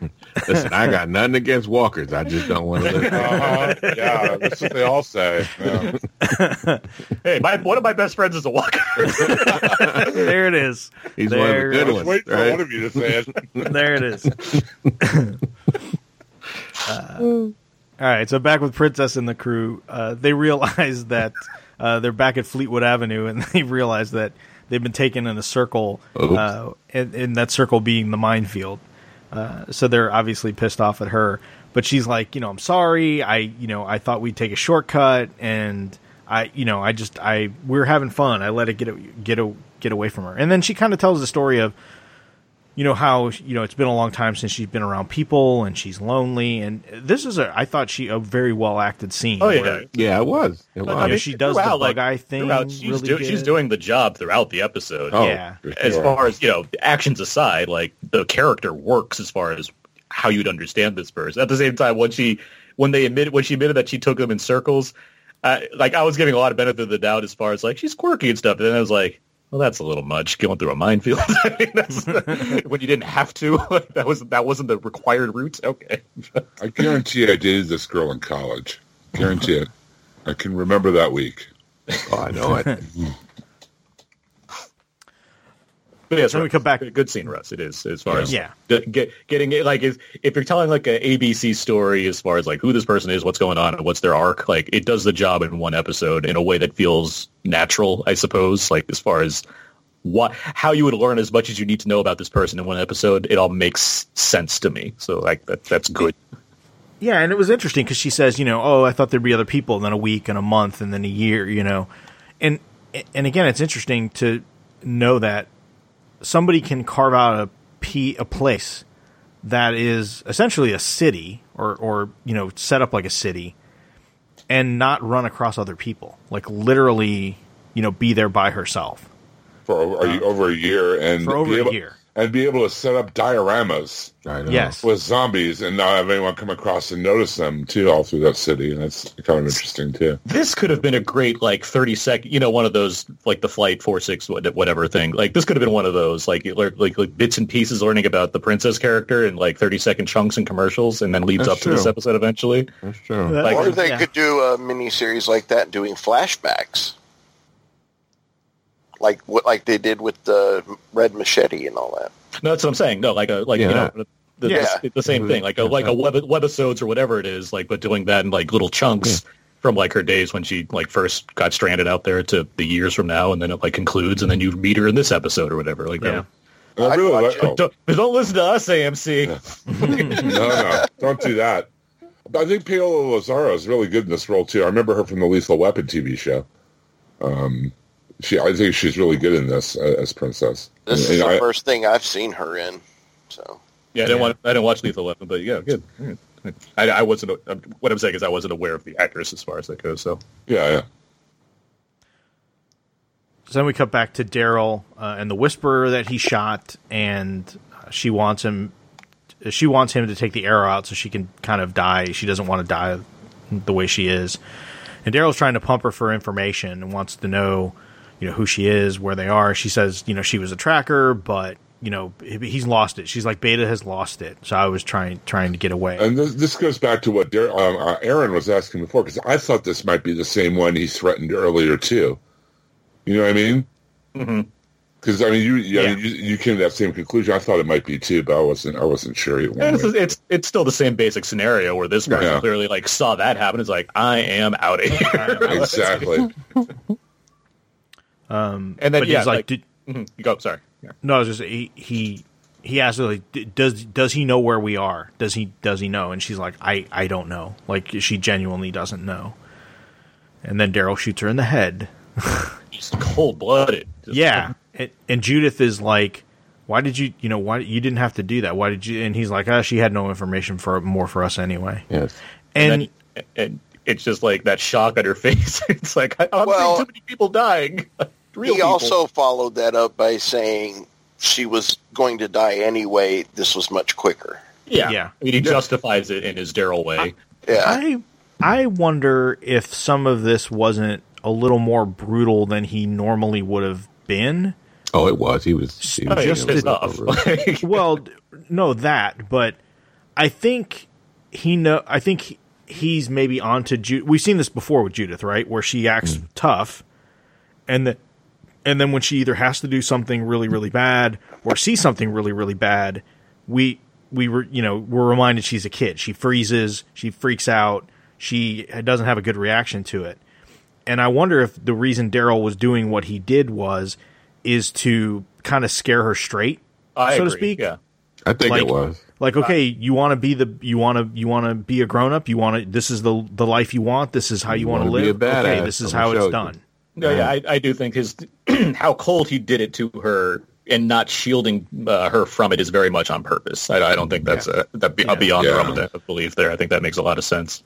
Listen, I got nothing against walkers. I just don't want to live. Uh-huh. Yeah, that's what they all say. Yeah. hey, my one of my best friends is a walker. there it is He's There one of the it good I is. was ones. waiting for one of you to say it. there it is All right, so back with Princess and the crew, uh, they realize that uh, they're back at Fleetwood Avenue, and they realize that they've been taken in a circle, uh, and, and that circle being the minefield. Uh, so they're obviously pissed off at her, but she's like, you know, I'm sorry. I, you know, I thought we'd take a shortcut, and I, you know, I just, I, we are having fun. I let it get, a, get, a, get away from her, and then she kind of tells the story of you know how you know it's been a long time since she's been around people and she's lonely and this is a I thought she a very well acted scene. Oh yeah, where, Yeah, it was. It was. I mean, she does throughout, the like, bug eye thing throughout, she's, really do- she's doing the job throughout the episode. Oh, yeah. for As far as you know, actions aside, like the character works as far as how you'd understand this person. At the same time, when she when they admitted when she admitted that she took them in circles, uh, like I was giving a lot of benefit of the doubt as far as like she's quirky and stuff, and then I was like. Well, that's a little much going through a minefield. I mean, that's, when you didn't have to, that was that wasn't the required route. Okay, I guarantee I dated this girl in college. Guarantee it. I can remember that week. Oh, I know it. But yes, Then we come back- a Good scene, Russ. It is as far as Yeah. get, getting it like if, if you're telling like a ABC story as far as like who this person is, what's going on, and what's their arc. Like it does the job in one episode in a way that feels natural, I suppose. Like as far as what how you would learn as much as you need to know about this person in one episode, it all makes sense to me. So like that that's good. Yeah, and it was interesting because she says, you know, oh, I thought there'd be other people, and then a week, and a month, and then a year, you know, and and again, it's interesting to know that somebody can carve out a p a place that is essentially a city, or or you know, set up like a city, and not run across other people, like literally, you know, be there by herself for over, a- over a year and for over a able, year. And be able to set up dioramas Yes, with zombies and not have anyone come across and notice them too all through that city and that's kind of interesting too This could have been a great like thirty second, you know, one of those like the flight four six whatever thing. Like this could have been one of those like you like like bits and pieces learning about the princess character in like thirty second chunks and commercials, and then leads That's up to this episode eventually. That's true. Like- or they Yeah. could do a miniseries like that, doing flashbacks, like what like they did with the Red Machete and all that. No, that's what I'm saying. No, like a like you know the, Yeah. the, the same thing, like a like a web webisodes or whatever it is, like but doing that in like little chunks. From like her days when she like first got stranded out there to the years from now, and then it like concludes, and then you meet her in this episode or whatever. Like that. Yeah. And I I'd really watch like- oh, Don't, but don't listen to us, AMC. no no don't do that I think Paola Lazaro is really good in this role too I remember her from the Lethal Weapon TV show um she I think she's really good in this uh, as princess This And- is and the I- first thing I've seen her in. So Yeah, I didn't want. I didn't watch Lethal Weapon, but yeah, good. I, I wasn't. um, What I'm saying is, I wasn't aware of the actress as far as that goes. So yeah yeah So then we cut back to Daryl uh, and the Whisperer that he shot, and uh, she wants him. She wants him to take the arrow out so she can kind of die. She doesn't want to die the way she is, and Daryl's trying to pump her for information and wants to know, you know, who she is, where they are. She says, you know, she was a tracker, but you know, he's lost it. She's like, Beta has lost it. So I was trying trying to get away. And this, this goes back to what Dar- um, uh, Aaron was asking before, because I thought this might be the same one he threatened earlier too. You know what I mean? Because I mean, you, yeah, Yeah. you you came to that same conclusion. I thought it might be too, but I wasn't. I wasn't sure. It And it's, it's it's still the same basic scenario where this person Yeah. clearly like saw that happen. It's like I am out of here. exactly. and then but yeah, he's like, like, "Did- mhm, you go. Sorry. Yeah. No, I was just he he he asked her like, does does he know where we are? Does he does he know? And she's like, I I don't know. Like she genuinely doesn't know. And then Daryl shoots her in the head. Just cold blooded. Yeah, and, and Judith is like, why did you you know why you didn't have to do that? Why did you? And he's like, ah, she had no information for more for us anyway. Yes. And, And, then, and it's just like that shock on her face. it's like I, I'm Well- seeing too many people dying. Real he people. also followed that up by saying she was going to die anyway. This was much quicker. yeah, Yeah. I mean, he justifies it in his Daryl way. Yeah, I I wonder if some of this wasn't a little more brutal than he normally would have been. Oh, it was. He was. He was Just it's the- tough. Well, no, that, but I think he know. I think he- he's maybe onto Judith. We've seen this before with Judith, right? Where she acts mm. tough, and the, and then when she either has to do something really, really bad or see something really, really bad, we we were you know we're reminded she's a kid. She freezes, she freaks out, she doesn't have a good reaction to it. And I wonder if the reason Daryl was doing what he did was is to kind of scare her straight, I so to speak. Yeah. I think Like- it was. Like, okay, you want to be the you want to you want to be a grown up. You want to. This is the the life you want. This is how you, You want to wanna be a live. okay, this is I'ma how show it's you. Done. No, yeah, I, I do think his how cold he did it to her and not shielding uh, her from it is very much on purpose. I, I don't think that's a, that be, I'll be on the realm of that belief there. I think that makes a lot of sense.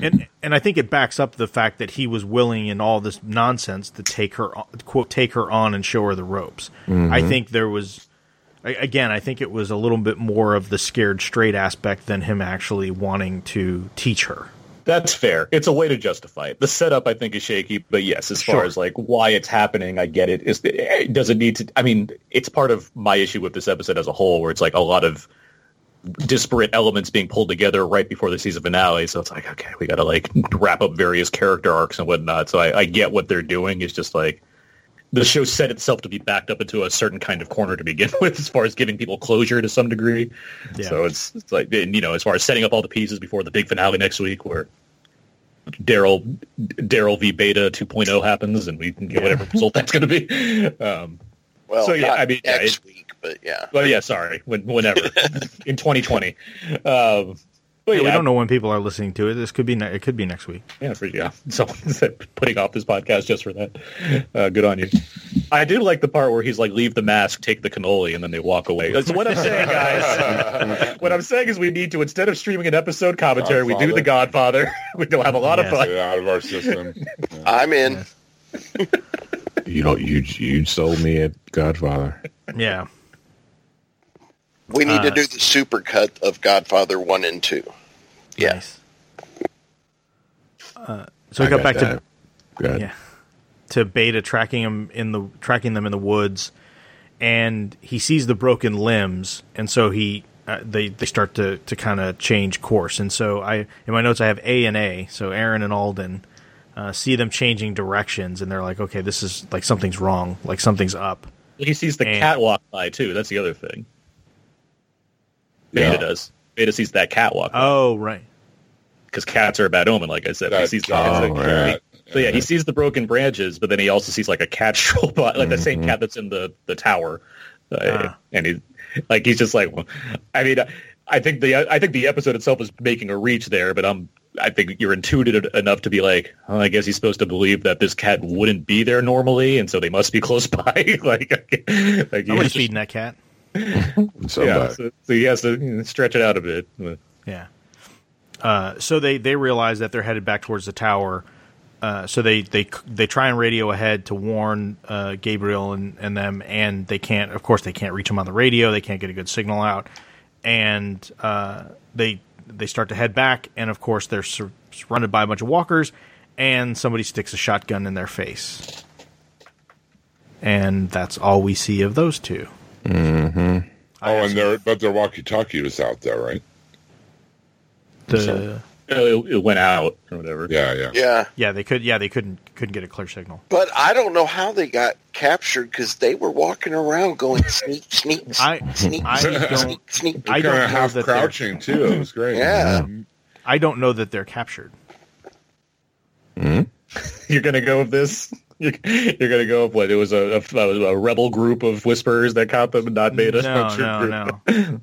and and I think it backs up the fact that he was willing in all this nonsense to take her quote take her on and show her the ropes. I think there was again, I think it was a little bit more of the scared straight aspect than him actually wanting to teach her. That's fair. It's a way to justify it. The setup, I think, is shaky, but yes, as far Sure. as like why it's happening, I get it. Is it does it need to? I mean, it's part of my issue with this episode as a whole, where it's like a lot of disparate elements being pulled together right before the season finale. So it's like, okay, we got to like wrap up various character arcs and whatnot. So I, I get what they're doing. It's just like the show set itself to be backed up into a certain kind of corner to begin with, as far as giving people closure to some degree. Yeah. So it's, it's like, you know, as far as setting up all the pieces before the big finale next week, where Daryl Daryl v Beta 2.0 happens, and we can get whatever result that's going to be. Um, Well, So, yeah, not I mean, yeah, next week, but yeah. well, yeah, sorry, when, whenever in 2020. Um, but Yeah, yeah, we don't know when people are listening to it. This could be ne- it could be next week. Yeah, for, yeah. Someone said putting off this podcast just for that. Uh, good on you. I do like the part where he's like, "Leave the mask, take the cannoli," and then they walk away. That's what I'm saying, guys. what I'm saying is, we need to instead of streaming an episode commentary, we do the Godfather. We'll have a lot of fun. Out of our system. I'm in. You don't. You you sold me at Godfather. Yeah. We need Uh, to do the supercut of Godfather 1 and 2. Yeah. Nice. Uh, so we I got back to that. Good. yeah to Beta tracking him in the tracking them in the woods, and he sees the broken limbs, and so he uh, they they start to to kind of change course, and so I in my notes I have A and A, so Aaron and Alden. Uh, see them changing directions, and they're like, "Okay, this is like something's wrong. Like something's up." He sees the And- cat walk by too. That's the other thing. Beta Yeah. does. Beta sees that cat walk by Oh, right. because cats are a bad omen. Like I said, he That sees the, Oh, cat. right. So yeah, he sees the broken branches, but then he also sees like a cat stroll by, like the same cat that's in the the tower, uh, Ah. and he like he's just like, well, I mean, I think the I think the episode itself is making a reach there, but I'm I think you're intuitive enough to be like, oh, I guess he's supposed to believe that this cat wouldn't be there normally, and so they must be close by. like, like I was he's feeding that cat. So yeah, bad. so, so he has to stretch it out a bit. Yeah. Uh, so they they realize that they're headed back towards the tower. Uh, so they, they they try and radio ahead to warn uh, Gabriel and, and them, and they can't. Of course, they can't reach him on the radio. They can't get a good signal out, and uh, they they start to head back. And of course, they're sur- surrounded by a bunch of walkers, and somebody sticks a shotgun in their face, and that's all we see of those two. Mm-hmm. Oh, and their but their walkie-talkie was out there, right? The it, it went out or whatever. Yeah, yeah. Yeah. yeah, they could yeah they couldn't couldn't get a clear signal. But I don't know how they got captured because they were walking around going sneak, sneak, I- sneak, I sneak, don't- sneak, sneak. I I don't know half that crouching too. It was great. Yeah. I don't know that they're captured. Hmm? You're gonna go with this. You're, you're gonna go with what? It was a, a, a rebel group of whisperers that caught them, and not beta. No, no, group. no,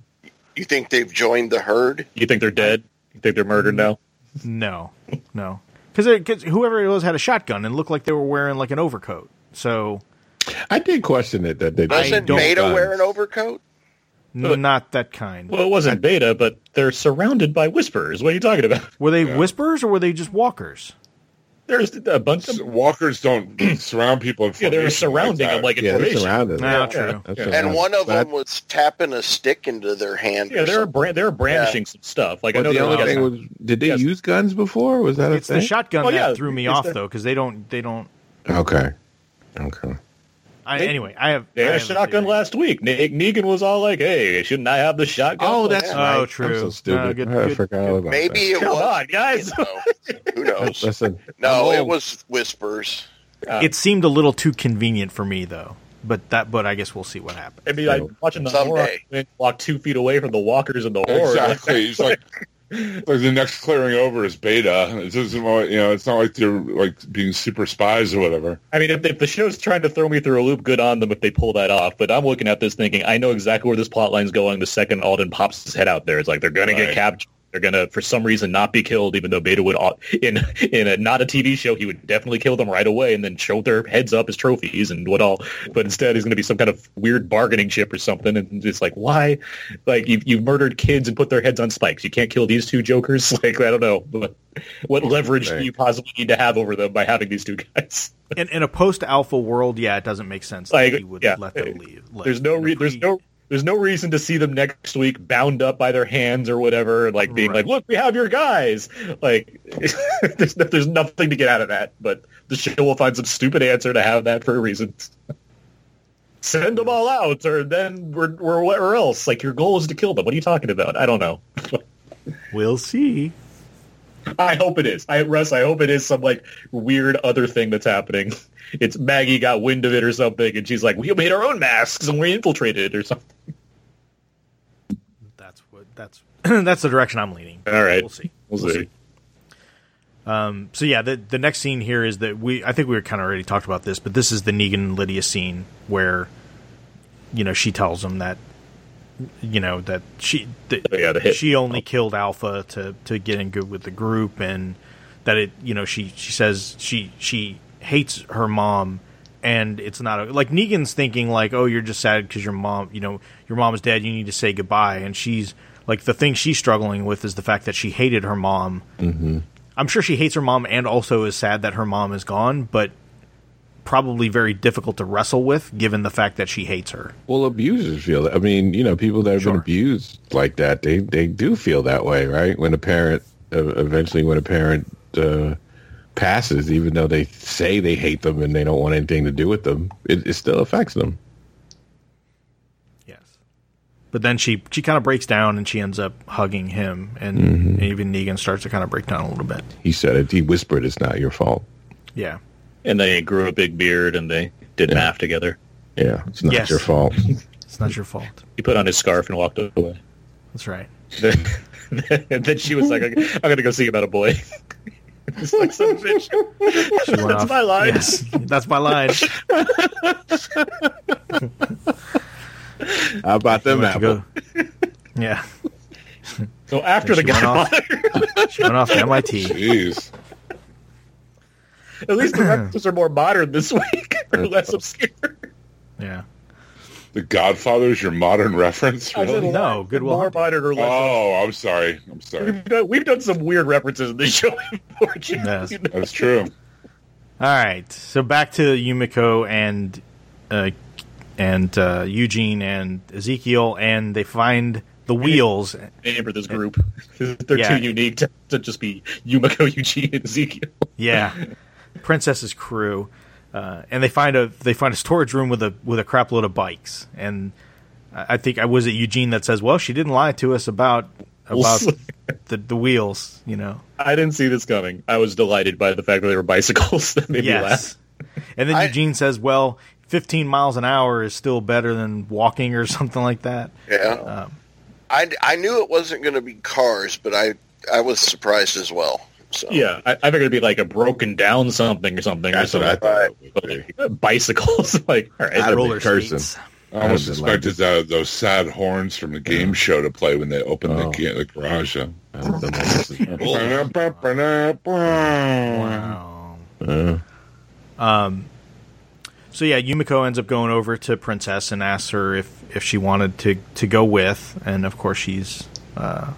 You think they've joined the herd? You think they're dead? You think they're murdered now? no, no. Because whoever it was had a shotgun and looked like they were wearing like an overcoat. So I did question it that they Doesn't Beta guns. wear an overcoat? n- not that kind. Well, it wasn't beta, but they're surrounded by whisperers. What are you talking about? Were they whisperers or were they just walkers? There's a bunch of Walkers don't surround people. Yeah, they're formation surrounding like them like Yeah, they're information. surrounded. No, Yeah. true. That's Yeah. And one of But them was tapping a stick into their hand. Yeah, they're bra- they're brandishing some stuff. Like I know the only thing was, did they Yes. use guns before? Was that a It's the shotgun Oh, that threw me it's off the- though, because they don't they don't. Okay. Okay. I, They- anyway, I have. they I had a shotgun theory. last week. Ne- Negan was all like, "Hey, shouldn't I have the shotgun?" Oh, that's Yeah. right. Oh, I'm true. so stupid. No, good- I good- forgot all about Maybe it come was. on, guys. you know. Who knows? Listen, No, it was whispers. It seemed a little too convenient for me though. but that but I guess we'll see what happens. I mean, I'm watching the Someday. Moron walk two feet away from the walkers and the horde. Exactly. It's like like the next clearing over is beta. It doesn't, you know, it's not like they're like being super spies or whatever. I mean, if, if the show's trying to throw me through a loop, good on them if they pull that off. But I'm looking at this thinking, I know exactly where this plot line's going the second Alden pops his head out there. It's like they're going to get captured. They're going to, for some reason, not be killed, even though Beta would, in in a not a TV show, he would definitely kill them right away and then show their heads up as trophies and what all. But instead, he's going to be some kind of weird bargaining chip or something. And it's like, why? Like, you've, you've murdered kids and put their heads on spikes. You can't kill these two jokers? Like, I don't know. But what leverage do you possibly need to have over them by having these two guys? In, in a post alpha world, yeah, it doesn't make sense Like, that he would yeah. let them leave. Like, there's no in a re- there's no there's no reason to see them next week bound up by their hands or whatever, like being Right. like, "Look, we have your guys." Like, there's there's nothing to get out of that, but the show will find some stupid answer to have that for a reason. Send them all out, or then we're we're where else? Like your goal is to kill them. What are you talking about? I don't know. We'll see. I hope it is. I Russ, I hope it is some like weird other thing that's happening. It's Maggie got wind of it or something, and she's like, "We made our own masks and we infiltrated or something." That's what that's that's the direction I'm leaning. All right. we'll see. We'll, We'll see. Um, so yeah, the the next scene here is that we I think we were kind of already talked about this, but this is the Negan and Lydia scene where you know she tells him that you know that she that Oh, yeah, she only killed Alpha to to get in good with the group and that it you know she she says she she hates her mom and it's not a, like Negan's thinking like oh you're just sad because your mom you know your mom is dead you need to say goodbye and she's like the thing she's struggling with is the fact that she hated her mom I'm sure she hates her mom and also is sad that her mom is gone, but probably very difficult to wrestle with given the fact that she hates her. Well, abusers feel that. I mean, you know, people that have Sure. been abused like that, they they do feel that way, right? When a parent, uh, eventually, when a parent uh, passes, even though they say they hate them and they don't want anything to do with them, it, it still affects them. Yes. But then she she kind of breaks down and she ends up hugging him and mm-hmm. even Negan starts to kind of break down a little bit. He said it. He whispered, "It's not your fault." Yeah. And they grew a big beard and they did Yeah. math together. Yeah, it's not Yes. your fault. It's not your fault. He put on his scarf and walked away. That's right. and then she was like, "I'm going to go see about a boy." it's like some bitch. That's off- my line. Yes, that's my line. How about them Went apple? go- Yeah. So after the She went guy, off. She went off to MIT. Jeez. at least the references are more modern this week, or less obscure. Yeah. The Godfather is your modern reference, really? No, good Will more Hunting. modern or less. Oh, I'm sorry. I'm sorry. We've done, we've done some weird references in this show before. Yes. You know? That's true. All right. So back to Yumiko and uh, and uh, Eugene and Ezekiel, and they find the wheels. name for this group. They're Yeah. too unique to, to just be Yumiko, Eugene, and Ezekiel. Yeah, Princess's crew, uh, and they find a they find a storage room with a with a crap load of bikes, and I I think I was it Eugene that says, "Well, she didn't lie to us about about the the wheels," you know. I didn't see this coming. I was delighted by the fact that they were bicycles. That made me laugh. Yes, and then I- Eugene says, "Well." 15 miles an hour is still better than walking or something like that. Yeah. I, I knew it wasn't going to be cars, but I I was surprised as well. So Yeah, I, I figured it'd be like a broken down something or something. That's or what I something. thought. But, like, bicycles, like all right, Roller been cursing. skates. I almost I'd have expected uh, those sad horns from the game show to play when they opened Oh. the, ga- the garage. up. I don't know, this is- Wow. Uh, So yeah, Yumiko ends up going over to Princess and asks her if, if she wanted to, to go with, and of course she's uh,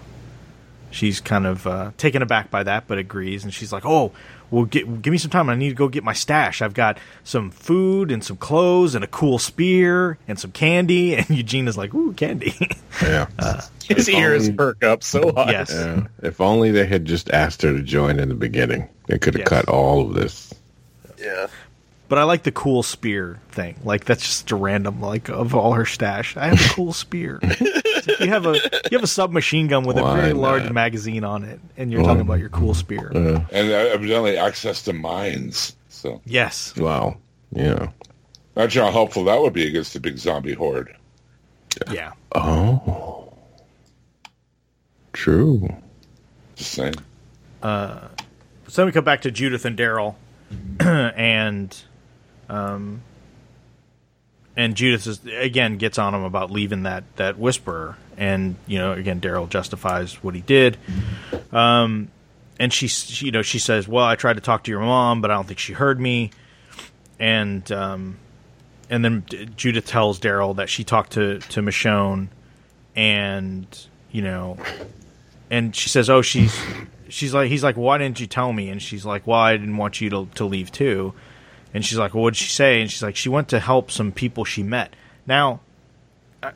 she's kind of uh, taken aback by that, but agrees, and she's like, "Oh, well, get, give me some time. I need to go get my stash. I've got some food and some clothes and a cool spear and some candy." And Eugene is like, "Ooh, candy." yeah. his ears perk up so hard. yes, Yeah. If only they had just asked her to join in the beginning, they could have Yes. cut all of this. yeah. but I like the cool spear thing. Like that's just a random like of all her stash. I have a cool spear. You have a you have a submachine gun with Why a very large magazine on it, and you're talking about your cool spear. Uh, And uh, evidently access to mines. So yes, wow. Yeah. Imagine how helpful that would be against the big zombie horde. Yeah. Oh, true. Just saying. So then we come back to Judith and Daryl, and um, and Judith is again gets on him about leaving that that whisperer, and you know again Daryl justifies what he did, um, and she, she you know she says, well I tried to talk to your mom, but I don't think she heard me, and um, and then Judith tells Daryl that she talked to to Michonne, and you know and she says, "Oh, she's she's like he's like, why didn't you tell me?" And she's like, "Well, I didn't want you to to leave too." And she's like, "Well, what did she say?" And she's like, "She went to help some people she met." Now, uh,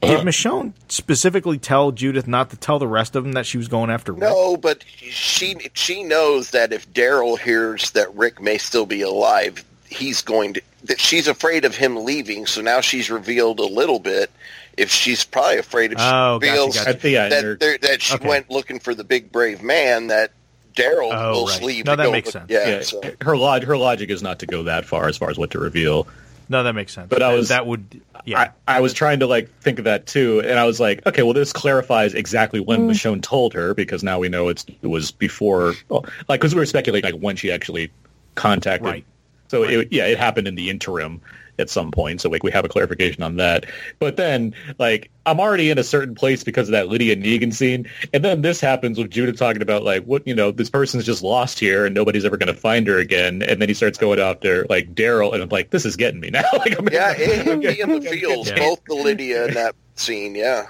did Michonne specifically tell Judith not to tell the rest of them that she was going after Rick? No, but she she knows that if Daryl hears that Rick may still be alive, he's going to. That she's afraid of him leaving. So now she's revealed a little bit. If she's probably afraid if she Oh, gotcha, reveals gotcha. I think yeah, that that she Okay. went looking for the big brave man, that Daryl Oh, will right. leave. No, that go makes look- sense. Yeah, yeah, so- her log her logic is not to go that far as far as what to reveal. No, that makes sense. But I That- was- that would yeah. I, I was trying to like think of that too, and I was like, okay, well, this clarifies exactly when Mm. Michonne told her because now we know it's it was before, well, like because we were speculating like when she actually contacted. Right. So It, yeah, it happened in the interim at some point, so like we have a clarification on that. But then, like, I'm already in a certain place because of that Lydia Negan scene, and then this happens with Judith talking about like what you know, this person's just lost here and nobody's ever going to find her again, and then he starts going after like Daryl, and I'm like, this is getting me now. like, I'm yeah, it hit me in the feels. Yeah. Both the Lydia and that scene. Yeah,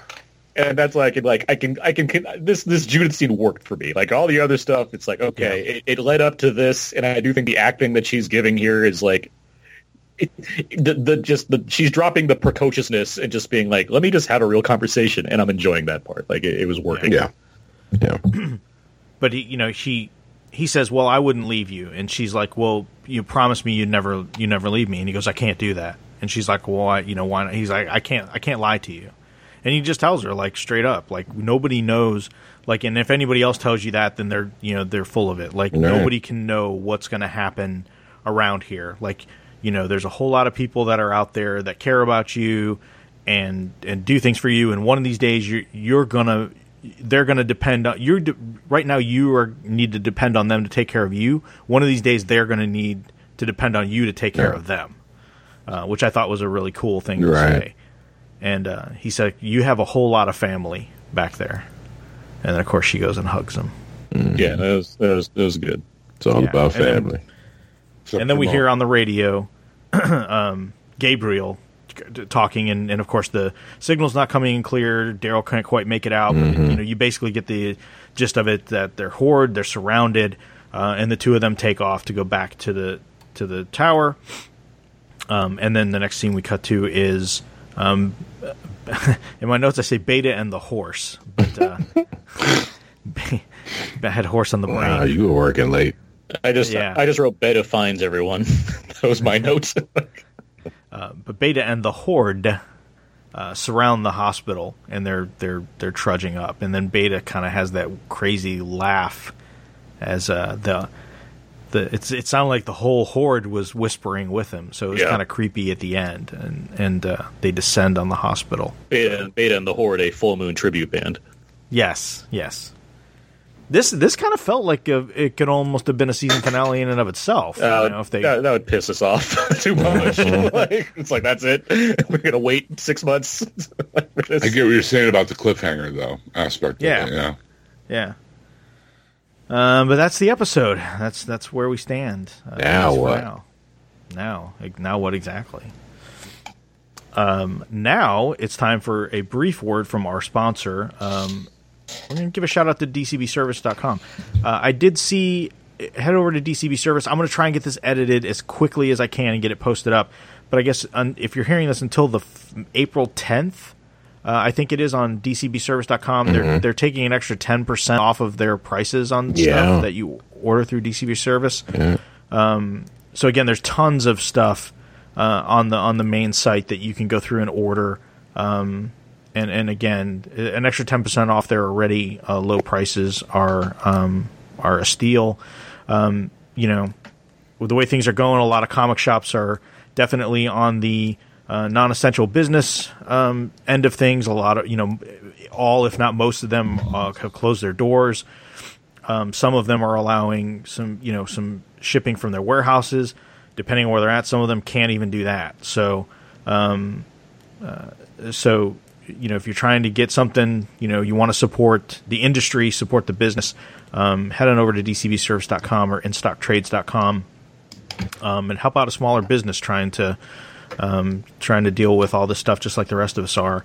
and that's like like I can I can this this Judith scene worked for me. Like all the other stuff, it's like okay, it, it led up to this, and I do think the acting that she's giving here is like. It, the, the just the she's dropping the precociousness and just being like, let me just have a real conversation, and I'm enjoying that part. Like it, it was working. Yeah, yeah. but he, you know, he he says, "Well, I wouldn't leave you," and she's like, "Well, you promised me you'd never you never leave me," and he goes, "I can't do that," and she's like, "Well, I, you know, why?" Not? He's like, "I can't, I can't lie to you," and he just tells her like straight up, like nobody knows, like, and if anybody else tells you that, then they're you know they're full of it. Like Right. nobody can know what's going to happen around here. Like you know, there's a whole lot of people that are out there that care about you and and do things for you, and one of these days you're you're gonna they're going to depend on you're de- right now you are need to depend on them to take care of you one of these days they're going to need to depend on you to take care Yeah. of them uh, which i thought was a really cool thing to Right. say and uh, he said you have a whole lot of family back there and then of course she goes and hugs him yeah, that was that was that was good. It's all Yeah, about and family. Except and then we hear on the radio um, Gabriel talking, and, and of course the signal's not coming in clear. Daryl can't quite make it out. But, you know, you basically get the gist of it that they're horde, they're surrounded, uh, and the two of them take off to go back to the to the tower. Um, and then the next scene we cut to is. Um, in my notes, I say Beta and the horse, but uh, I had horse on the brain. Wow, you were working late. I just Yeah. I just wrote beta finds everyone. that was my notes. but Beta and the Horde uh, surround the hospital, and they're they're they're trudging up, and then Beta kind of has that crazy laugh as uh, the the it's it sounded like the whole horde was whispering with him, so it was Yeah. kind of creepy at the end, and and uh, they descend on the hospital. beta, beta and the Horde, a full moon tribute band. Yes, yes. This this kind of felt like a, it could almost have been a season finale in and of itself. Uh, you know, if they that, that would piss us off too much. like, it's like that's it. We're gonna wait six months. for this. I get what you're saying about the cliffhanger though aspect. Yeah. of it, yeah. Yeah. Um, but that's the episode. That's that's where we stand. Uh, Now what? Now, now, now what exactly? Um, now it's time for a brief word from our sponsor. Um, we're going to give a shout out to DCBService.com. Uh, I did see. Head over to DCB Service. I'm going to try and get this edited as quickly as I can and get it posted up. But I guess un, if you're hearing this until the f- April 10th, uh, I think it is on DCBService.com. They're they're taking an extra ten percent off of their prices on Yeah. stuff that you order through DCB Service. Um, so again, there's tons of stuff uh, on the on the main site that you can go through and order. Um, and and again, an extra ten percent off their already uh, low prices are um, are a steal. Um, you know, with the way things are going, a lot of comic shops are definitely on the uh, non-essential business um, end of things. A lot of you know, all if not most of them uh, have closed their doors. Um, some of them are allowing some you know some shipping from their warehouses, depending on where they're at. Some of them can't even do that. So, um, uh, so you know, if you're trying to get something, you know, you want to support the industry, support the business, um, head on over to dcbservice.com or instocktrades.com um, and help out a smaller business trying to um, trying to deal with all this stuff, just like the rest of us are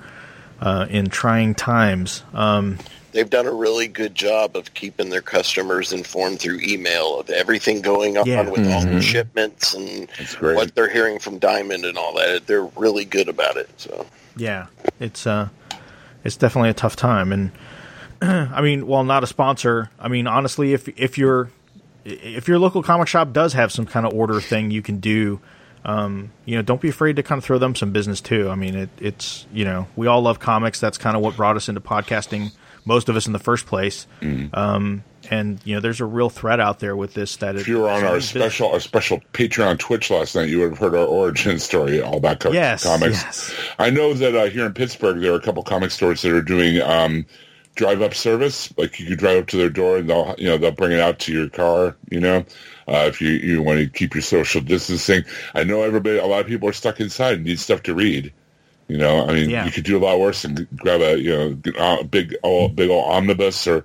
uh, in trying times. Um, They've done a really good job of keeping their customers informed through email of everything going on Yeah. with all the shipments and what they're hearing from Diamond and all that. They're really good about it. So yeah, it's uh, it's definitely a tough time, and I mean, while not a sponsor, I mean, honestly, if if your if your local comic shop does have some kind of order thing you can do, um, you know, don't be afraid to kind of throw them some business too. I mean, it, it's you know, we all love comics. That's kind of what brought us into podcasting. Most of us in the first place, um, and you know, there's a real threat out there with this. That If you were on our special our special Patreon Twitch last night, you would have heard our origin story, all about co- Yes, comics. yes. I know that uh, here in Pittsburgh, there are a couple comic stores that are doing um, drive up service. Like you could drive up to their door and they'll you know they'll bring it out to your car. You know, uh, if you you want to keep your social distancing. I know everybody. A lot of people are stuck inside and need stuff to read. You know, I mean, Yeah. you could do a lot worse than grab a you know uh, big old, big old omnibus or.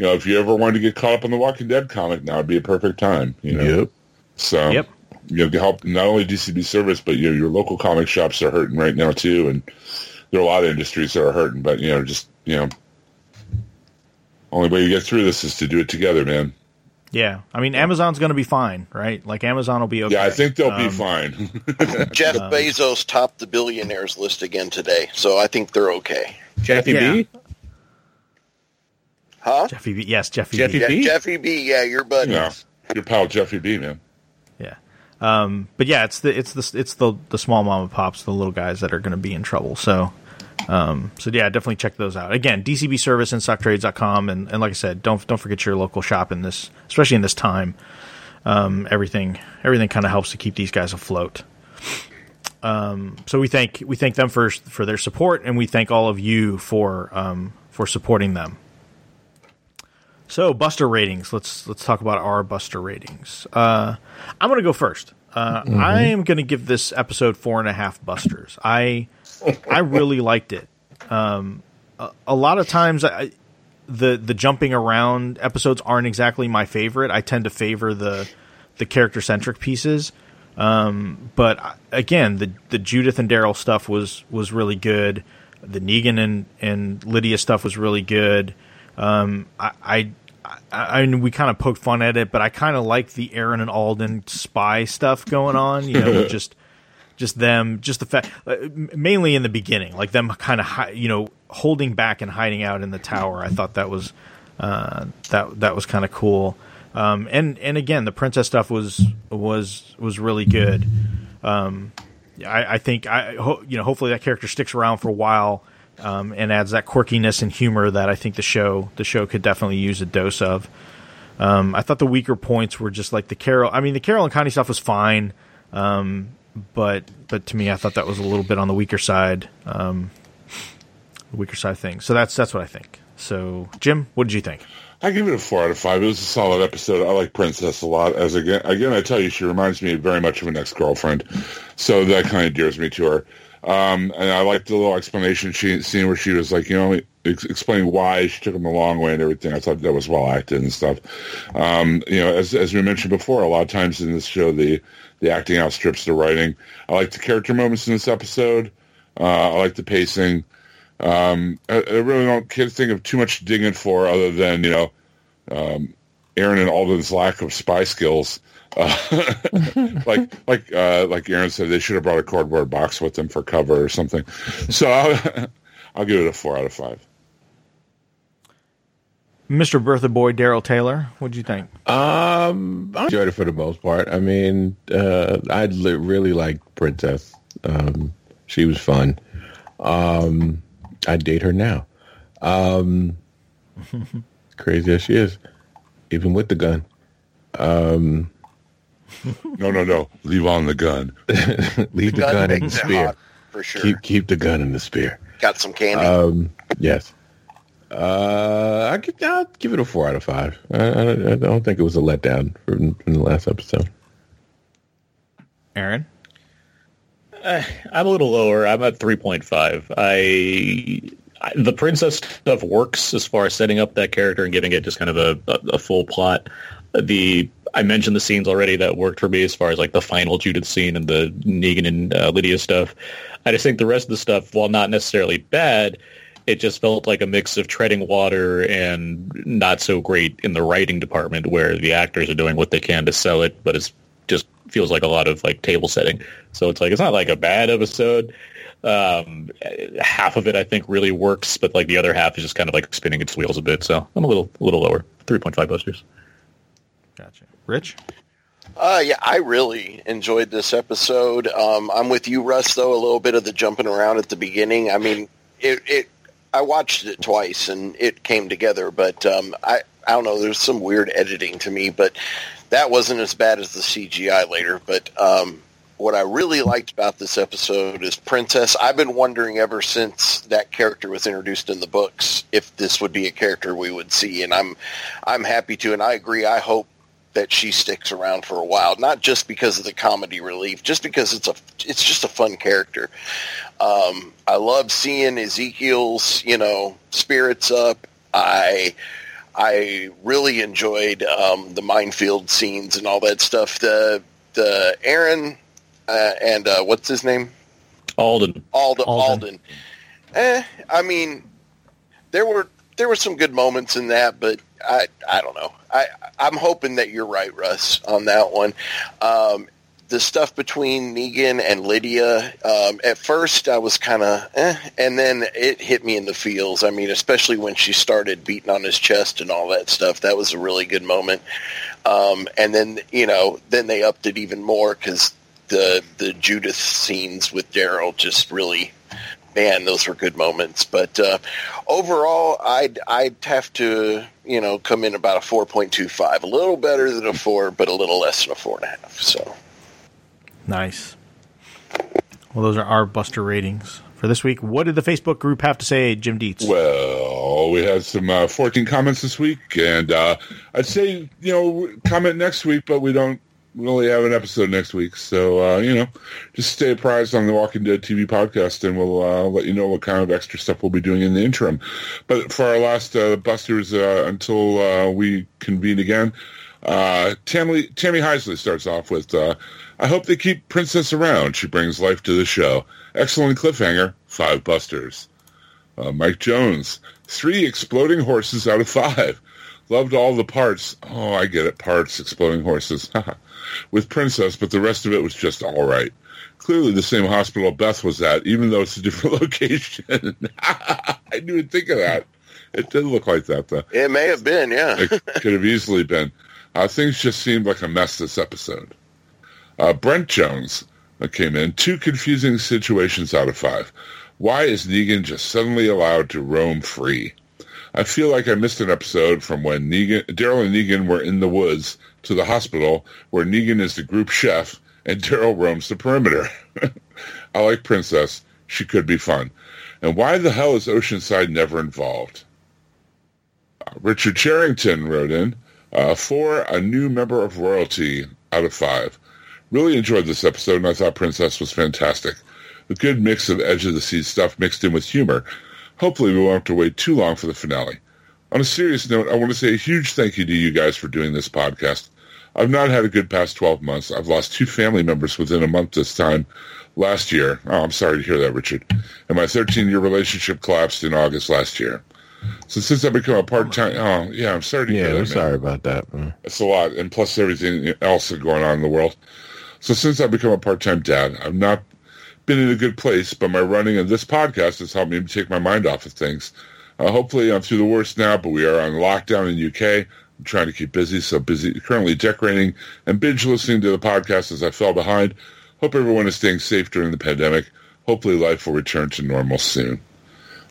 You know, if you ever wanted to get caught up on the Walking Dead comic, now would be a perfect time. You know, Yep. so Yep. you know, to help not only DCB service, but you know, your local comic shops are hurting right now too, and there are a lot of industries that are hurting. But you know, just you know, only way you get through this is to do it together, man. yeah, I mean, Amazon's going to be fine, right? Like Amazon will be okay. Yeah, I think they'll be Um, fine. Jeff Bezos topped the billionaires list again today. So I think they're okay. Jeffy Yeah. B. Huh? Jeffy B. Yes, Jeffy, Jeffy B. B. Jeffy B. Yeah, your buddy. yeah, your pal Jeffy B, man. Yeah. Um, but yeah, it's the it's the it's the the small mom and pops, the little guys that are going to be in trouble. So, um, so yeah, definitely check those out. Again, DCB service and stocktrades.com. And, and like I said, don't don't forget your local shop in this, especially in this time. Um, everything everything kind of helps to keep these guys afloat. Um, so we thank we thank them for for their support, and we thank all of you for um, for supporting them. So Buster ratings. Let's let's talk about our Buster ratings. Uh, I'm going to go first. Uh, I am going to give this episode four and a half Busters. I I really liked it. Um, a, a lot of times, I, the the jumping around episodes aren't exactly my favorite. I tend to favor the the character centric pieces. Um, but again, the the Judith and Daryl stuff was was really good. The Negan and and Lydia stuff was really good. Um, I, I, I, I mean, we kind of poked fun at it, but I kind of like the Aaron and Alden spy stuff going on. You know, just just them, just the fact, uh, mainly in the beginning, like them kind of, hi- you know, holding back and hiding out in the tower. I thought that was uh, that that was kind of cool. Um, and and again, the princess stuff was was was really good. Um, I, I think I ho- you know hopefully that character sticks around for a while um, and adds that quirkiness and humor that I think the show the show could definitely use a dose of. Um, I thought the weaker points were just like the Carol. I mean, the Carol and Connie stuff was fine, um, but but to me, I thought that was a little bit on the weaker side, um, weaker side thing. So that's that's what I think. So Jim, what did you think? I give it a four out of five. It was a solid episode. I like Princess a lot. As again, again, I tell you, she reminds me very much of an ex girlfriend, so that kind of endears me to her. Um, and I liked the little explanation she scene where she was like, you know, ex- explaining why she took him the long way and everything. I thought that was well acted and stuff. Um, you know, as as we mentioned before, a lot of times in this show, the the acting outstrips the writing. I like the character moments in this episode. Uh, I like the pacing. Um, I, I really don't can't think of too much digging for other than you know um, Aaron and Alden's lack of spy skills. Uh, like like uh, like Aaron said, they should have brought a cardboard box with them for cover or something. So I'll, I'll give it a four out of five. Mr. Bertha Boy, Daryl Taylor, what did you think? Um, I enjoyed it for the most part. I mean, uh, I li- really liked Princess. Um, she was fun. Um, I'd date her now. Um, crazy as she is, even with the gun. Um, no, no, no. Leave on the gun. Leave the gun, in the spear. hot, for sure. Keep keep the gun and the spear. Got some candy. Um, yes. Uh, I give, I'll give it a four out of five. I, I, I don't think it was a letdown from, from the last episode. Aaron? I'm a little lower. I'm at 3.5. I, I the princess stuff works as far as setting up that character and giving it just kind of a, a, a full plot. The I mentioned the scenes already that worked for me as far as like the final Judith scene and the Negan and uh, Lydia stuff. I just think the rest of the stuff, while not necessarily bad, it just felt like a mix of treading water and not so great in the writing department where the actors are doing what they can to sell it, but it just feels like a lot of like table setting. So it's like it's not like a bad episode. Um, half of it I think really works, but like the other half is just kind of like spinning its wheels a bit. So I'm a little a little lower, three point five busters. Gotcha. Rich? Uh, yeah, I really enjoyed this episode. Um, I'm with you, Russ. Though a little bit of the jumping around at the beginning. I mean, it. it I watched it twice and it came together, but um, I I don't know. There's some weird editing to me, but that wasn't as bad as the CGI later. But um, what I really liked about this episode is Princess. I've been wondering ever since that character was introduced in the books if this would be a character we would see, and I'm I'm happy to, and I agree. I hope that she sticks around for a while, not just because of the comedy relief, just because it's a it's just a fun character. Um, I love seeing Ezekiel's you know spirits up. I I really enjoyed um, the minefield scenes and all that stuff. The the Aaron uh, and uh, what's his name Alden, Alden. Alden. Alden. Eh, I mean, there were there were some good moments in that, but I I don't know. I I'm hoping that you're right, Russ, on that one. Um, the stuff between Negan and Lydia, um, at first I was kind of, eh, and then it hit me in the feels. I mean, especially when she started beating on his chest and all that stuff. That was a really good moment. Um, and then you know, then they upped it even more because the the Judith scenes with Daryl just really man, those were good moments. But uh, overall, I'd I'd have to you know come in about a four point two five, a little better than a four, but a little less than a four and a half. So Nice. Well, those are our Buster ratings for this week. What did the Facebook group have to say, Jim Dietz? Well, we had some uh, 14 comments this week, and uh, I'd say, you know, comment next week, but we don't really have an episode next week. So, uh, you know, just stay apprised on the Walking Dead TV podcast, and we'll uh, let you know what kind of extra stuff we'll be doing in the interim. But for our last uh, Busters, uh, until uh, we convene again, uh, Tammy, Tammy Heisley starts off with, I hope they keep Princess around. She brings life to the show. Excellent cliffhanger. Five Busters. Mike Jones, three exploding horses out of five. Loved all the parts. Oh, I get it. Parts, exploding horses. With Princess, but the rest of it was just all right. Clearly the same hospital Beth was at, even though it's a different location. I didn't even think of that. It did look like that, though. it may have been, yeah. It could have easily been. Uh, things just seemed like a mess this episode. Uh, Brent Jones uh, came in. Two confusing situations out of five. Why is Negan just suddenly allowed to roam free? I feel like I missed an episode from when Negan, Daryl and Negan were in the woods to the hospital, where Negan is the group chef and Daryl roams the perimeter. I like Princess. She could be fun. And why the hell is Oceanside never involved? Uh, Richard Charrington wrote in uh, for a new member of royalty out of five. Really enjoyed this episode, and I thought Princess was fantastic. A good mix of edge of the seat stuff mixed in with humor. Hopefully, we won't have to wait too long for the finale. On a serious note, I want to say a huge thank you to you guys for doing this podcast. I've not had a good past 12 months. I've lost two family members within a month this time last year. Oh, I'm sorry to hear that, Richard. And my 13 year relationship collapsed in August last year. So since I've become a part time, oh, yeah, I'm sorry to Yeah, hear that. I'm sorry about that. man. It's a lot, and plus everything else going on in the world. So since I've become a part-time dad, I've not been in a good place, but my running and this podcast has helped me take my mind off of things. Uh, hopefully I'm through the worst now, but we are on lockdown in UK. I'm trying to keep busy, so busy currently decorating and binge listening to the podcast as I fell behind. Hope everyone is staying safe during the pandemic. Hopefully life will return to normal soon.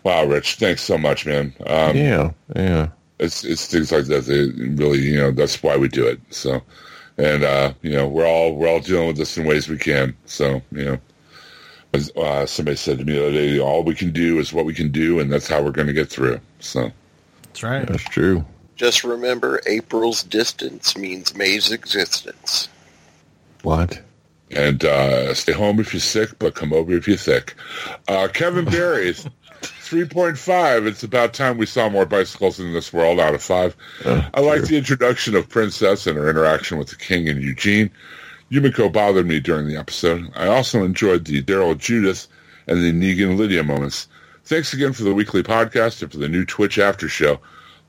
Wow, Rich, thanks so much, man. Um, yeah, yeah. it's it's things like that. They really, you know, that's why we do it. So, and uh, you know we're all we're all dealing with this in ways we can. So you know, as uh, somebody said to me the other day, all we can do is what we can do, and that's how we're going to get through. So That's right. That's true. Just remember, April's distance means May's existence. What? and uh, stay home if you're sick, but come over if you're thick. Uh, Kevin Barry, three point five. It's about time we saw more bicycles in this world. Out of five, I like the introduction of Princess and her interaction with the King and Eugene. Yumiko bothered me during the episode. I also enjoyed the Daryl Judith and the Negan Lydia moments. Thanks again for the weekly podcast and for the new Twitch after show.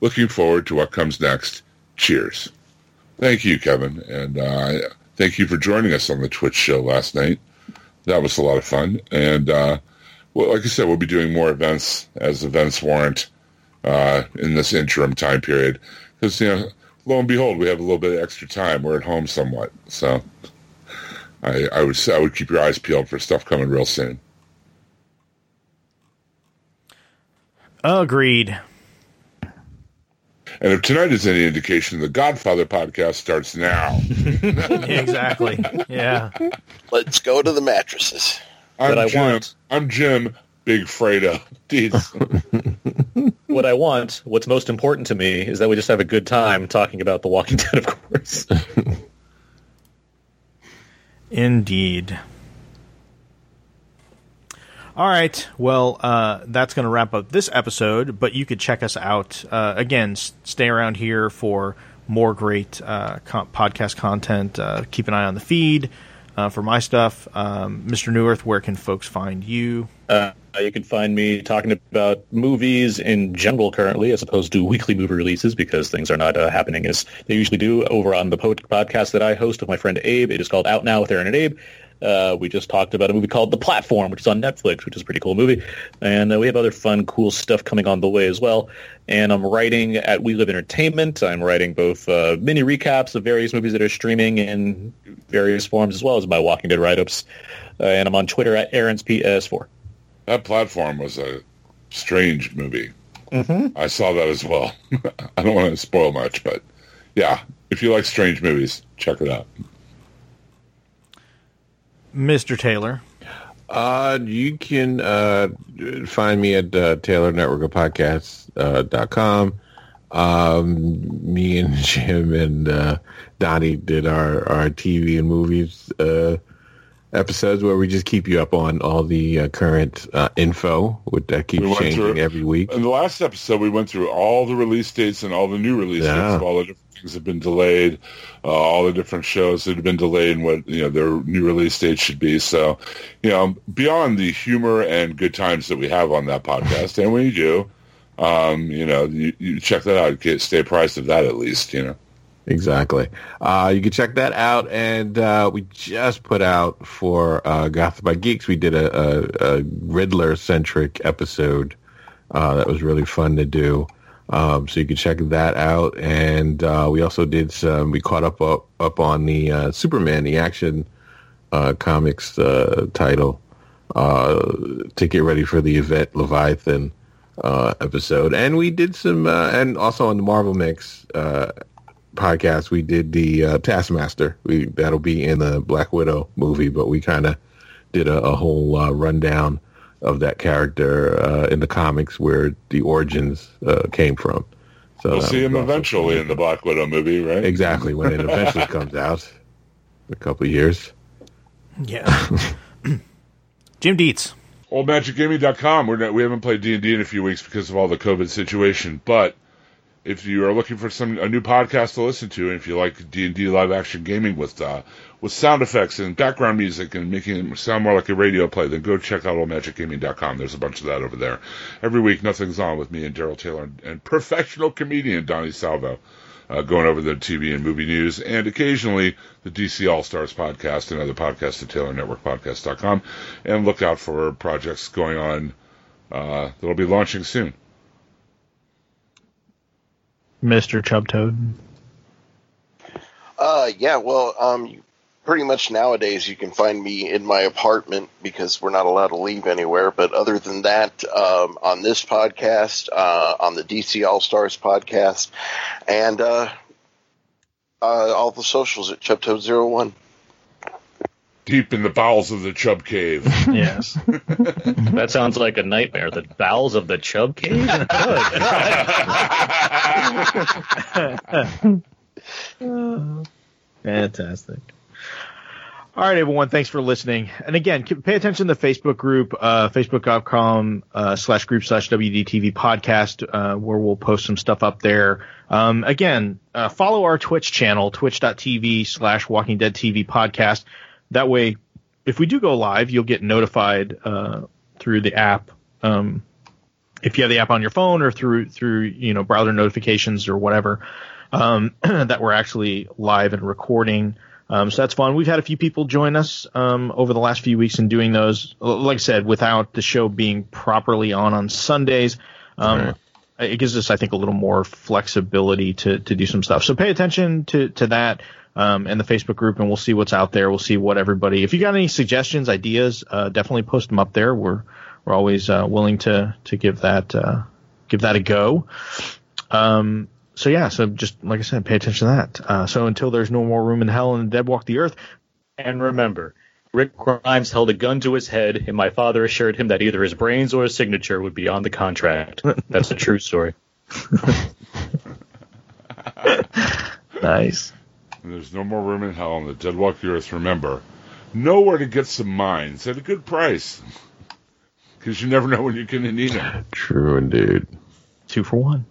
Looking forward to what comes next. Cheers. Thank you, Kevin, and uh, thank you for joining us on the Twitch show last night. That was a lot of fun, and uh, well, like I said, we'll be doing more events as events warrant uh, in this interim time period. Because you know, lo and behold, we have a little bit of extra time. We're at home somewhat, so I, I would say I would keep your eyes peeled for stuff coming real soon. Agreed. And if tonight is any indication, the Godfather podcast starts now. exactly. Yeah. Let's go to the mattresses. I'm But I Jim. want- I'm Jim. Big Fredo. Deeds. What I want, what's most important to me, is that we just have a good time talking about The Walking Dead, of course. Indeed. All right. Well, uh, that's going to wrap up this episode, but you could check us out. Uh, again, s- stay around here for more great uh, co- podcast content. Uh, keep an eye on the feed uh, for my stuff. Um, Mr. Neuwirth, where can folks find you? Uh, you can find me talking about movies in general currently, as opposed to weekly movie releases, because things are not uh, happening as they usually do over on the po- podcast that I host with my friend Abe. It is called Out Now with Aaron and Abe. Uh, we just talked about a movie called The Platform, which is on Netflix, which is a pretty cool movie. And uh, we have other fun, cool stuff coming on the way as well. And I'm writing at We Live Entertainment. I'm writing both uh, mini recaps of various movies that are streaming in various forms, as well as my Walking Dead write-ups. Uh, and I'm on Twitter at Aaron's PS4. that platform was a strange movie. I saw that as well. I don't want to spoil much, but yeah, if you like strange movies, check it out. Mr. Taylor. Uh, you can uh, find me at uh, Taylor Network of Podcasts uh, dot com. Um, me and Jim and uh, Donnie did our, our TV and movies uh, episodes where we just keep you up on all the uh, current uh, info, which that keeps We changing through- every week. In the last episode, we went through all the release dates and all the new release Yeah. dates of all the different things that have been delayed, uh, all the different shows that have been delayed and what you know their new release dates should be. So, you know, beyond the humor and good times that we have on that podcast, and we do, um, you know, you, you check that out. Get, stay apprised of that at least. You know. Exactly. Uh, you can check that out. And uh, we just put out for uh, Gotham by Geeks, we did a, a, a Riddler-centric episode uh, that was really fun to do. Um, so you can check that out. And uh, we also did some, we caught up up, up on the uh, Superman, the action uh, comics title to get ready for the event Leviathan uh, episode. And we did some, uh, and also on the Marvel Mix uh, podcast, we did the uh, Taskmaster. We that'll be in the Black Widow movie, but we kind of did a, a whole uh, rundown of that character uh, in the comics where the origins uh, came from. So We'll see him eventually in the Black Widow movie, right? Exactly when it eventually comes out, in a couple of years. Yeah. Jim Dietz. oldmagicgaming.com. We're we haven't played D&D in a few weeks because of all the COVID situation, but if you are looking for some a new podcast to listen to, and if you like D&D live action gaming with uh, with sound effects and background music and making it sound more like a radio play, then go check out oldmagicgaming.com. There's a bunch of that over there. Every week, Nothing's On with me and Daryl Taylor and, and professional comedian Donnie Salvo. Uh, going over the TV and movie news, and occasionally the DC All Stars podcast and other podcasts at TaylorNetworkPodcast.com. And look out for projects going on uh, that'll be launching soon. Mr. Chubtoad. Uh, yeah, well, um, you, pretty much nowadays you can find me in my apartment because we're not allowed to leave anywhere. But other than that, um, on this podcast, uh, on the DC All Stars podcast, and uh, Uh, all the socials at Chubtoad01. Deep in the bowels of the Chub Cave. Yes. That sounds like a nightmare. The bowels of the chub cave? Fantastic. All right, everyone. Thanks for listening. And again, pay attention to the Facebook group, uh, facebook.com uh, slash group slash WDTV podcast, uh, where we'll post some stuff up there. Um, again, uh, follow our Twitch channel, twitch.tv slash Walking Dead TV podcast. That way, if we do go live, you'll get notified uh, through the app. Um, if you have the app on your phone or through through you know browser notifications or whatever um, that we're actually live and recording. Um, so that's fun. We've had a few people join us um, over the last few weeks in doing those. Like I said, without the show being properly on on Sundays, um, it gives us, I think, a little more flexibility to to do some stuff. So pay attention to to that um, and the Facebook group, and we'll see what's out there. We'll see what everybody. If you got any suggestions, ideas, uh, definitely post them up there. We're we're always uh, willing to to give that uh, give that a go. Um, so yeah, so just like I said, pay attention to that. Uh, so until there's no more room in hell and the dead walk the earth, And remember, Rick Grimes held a gun to his head, and my father assured him that either his brains or his signature would be on the contract. That's a true story. nice. And there's no more room in hell and the dead walk the earth. Remember, know where to get some mines at a good price. Because you never know when you're going to need them. True indeed. Two for one.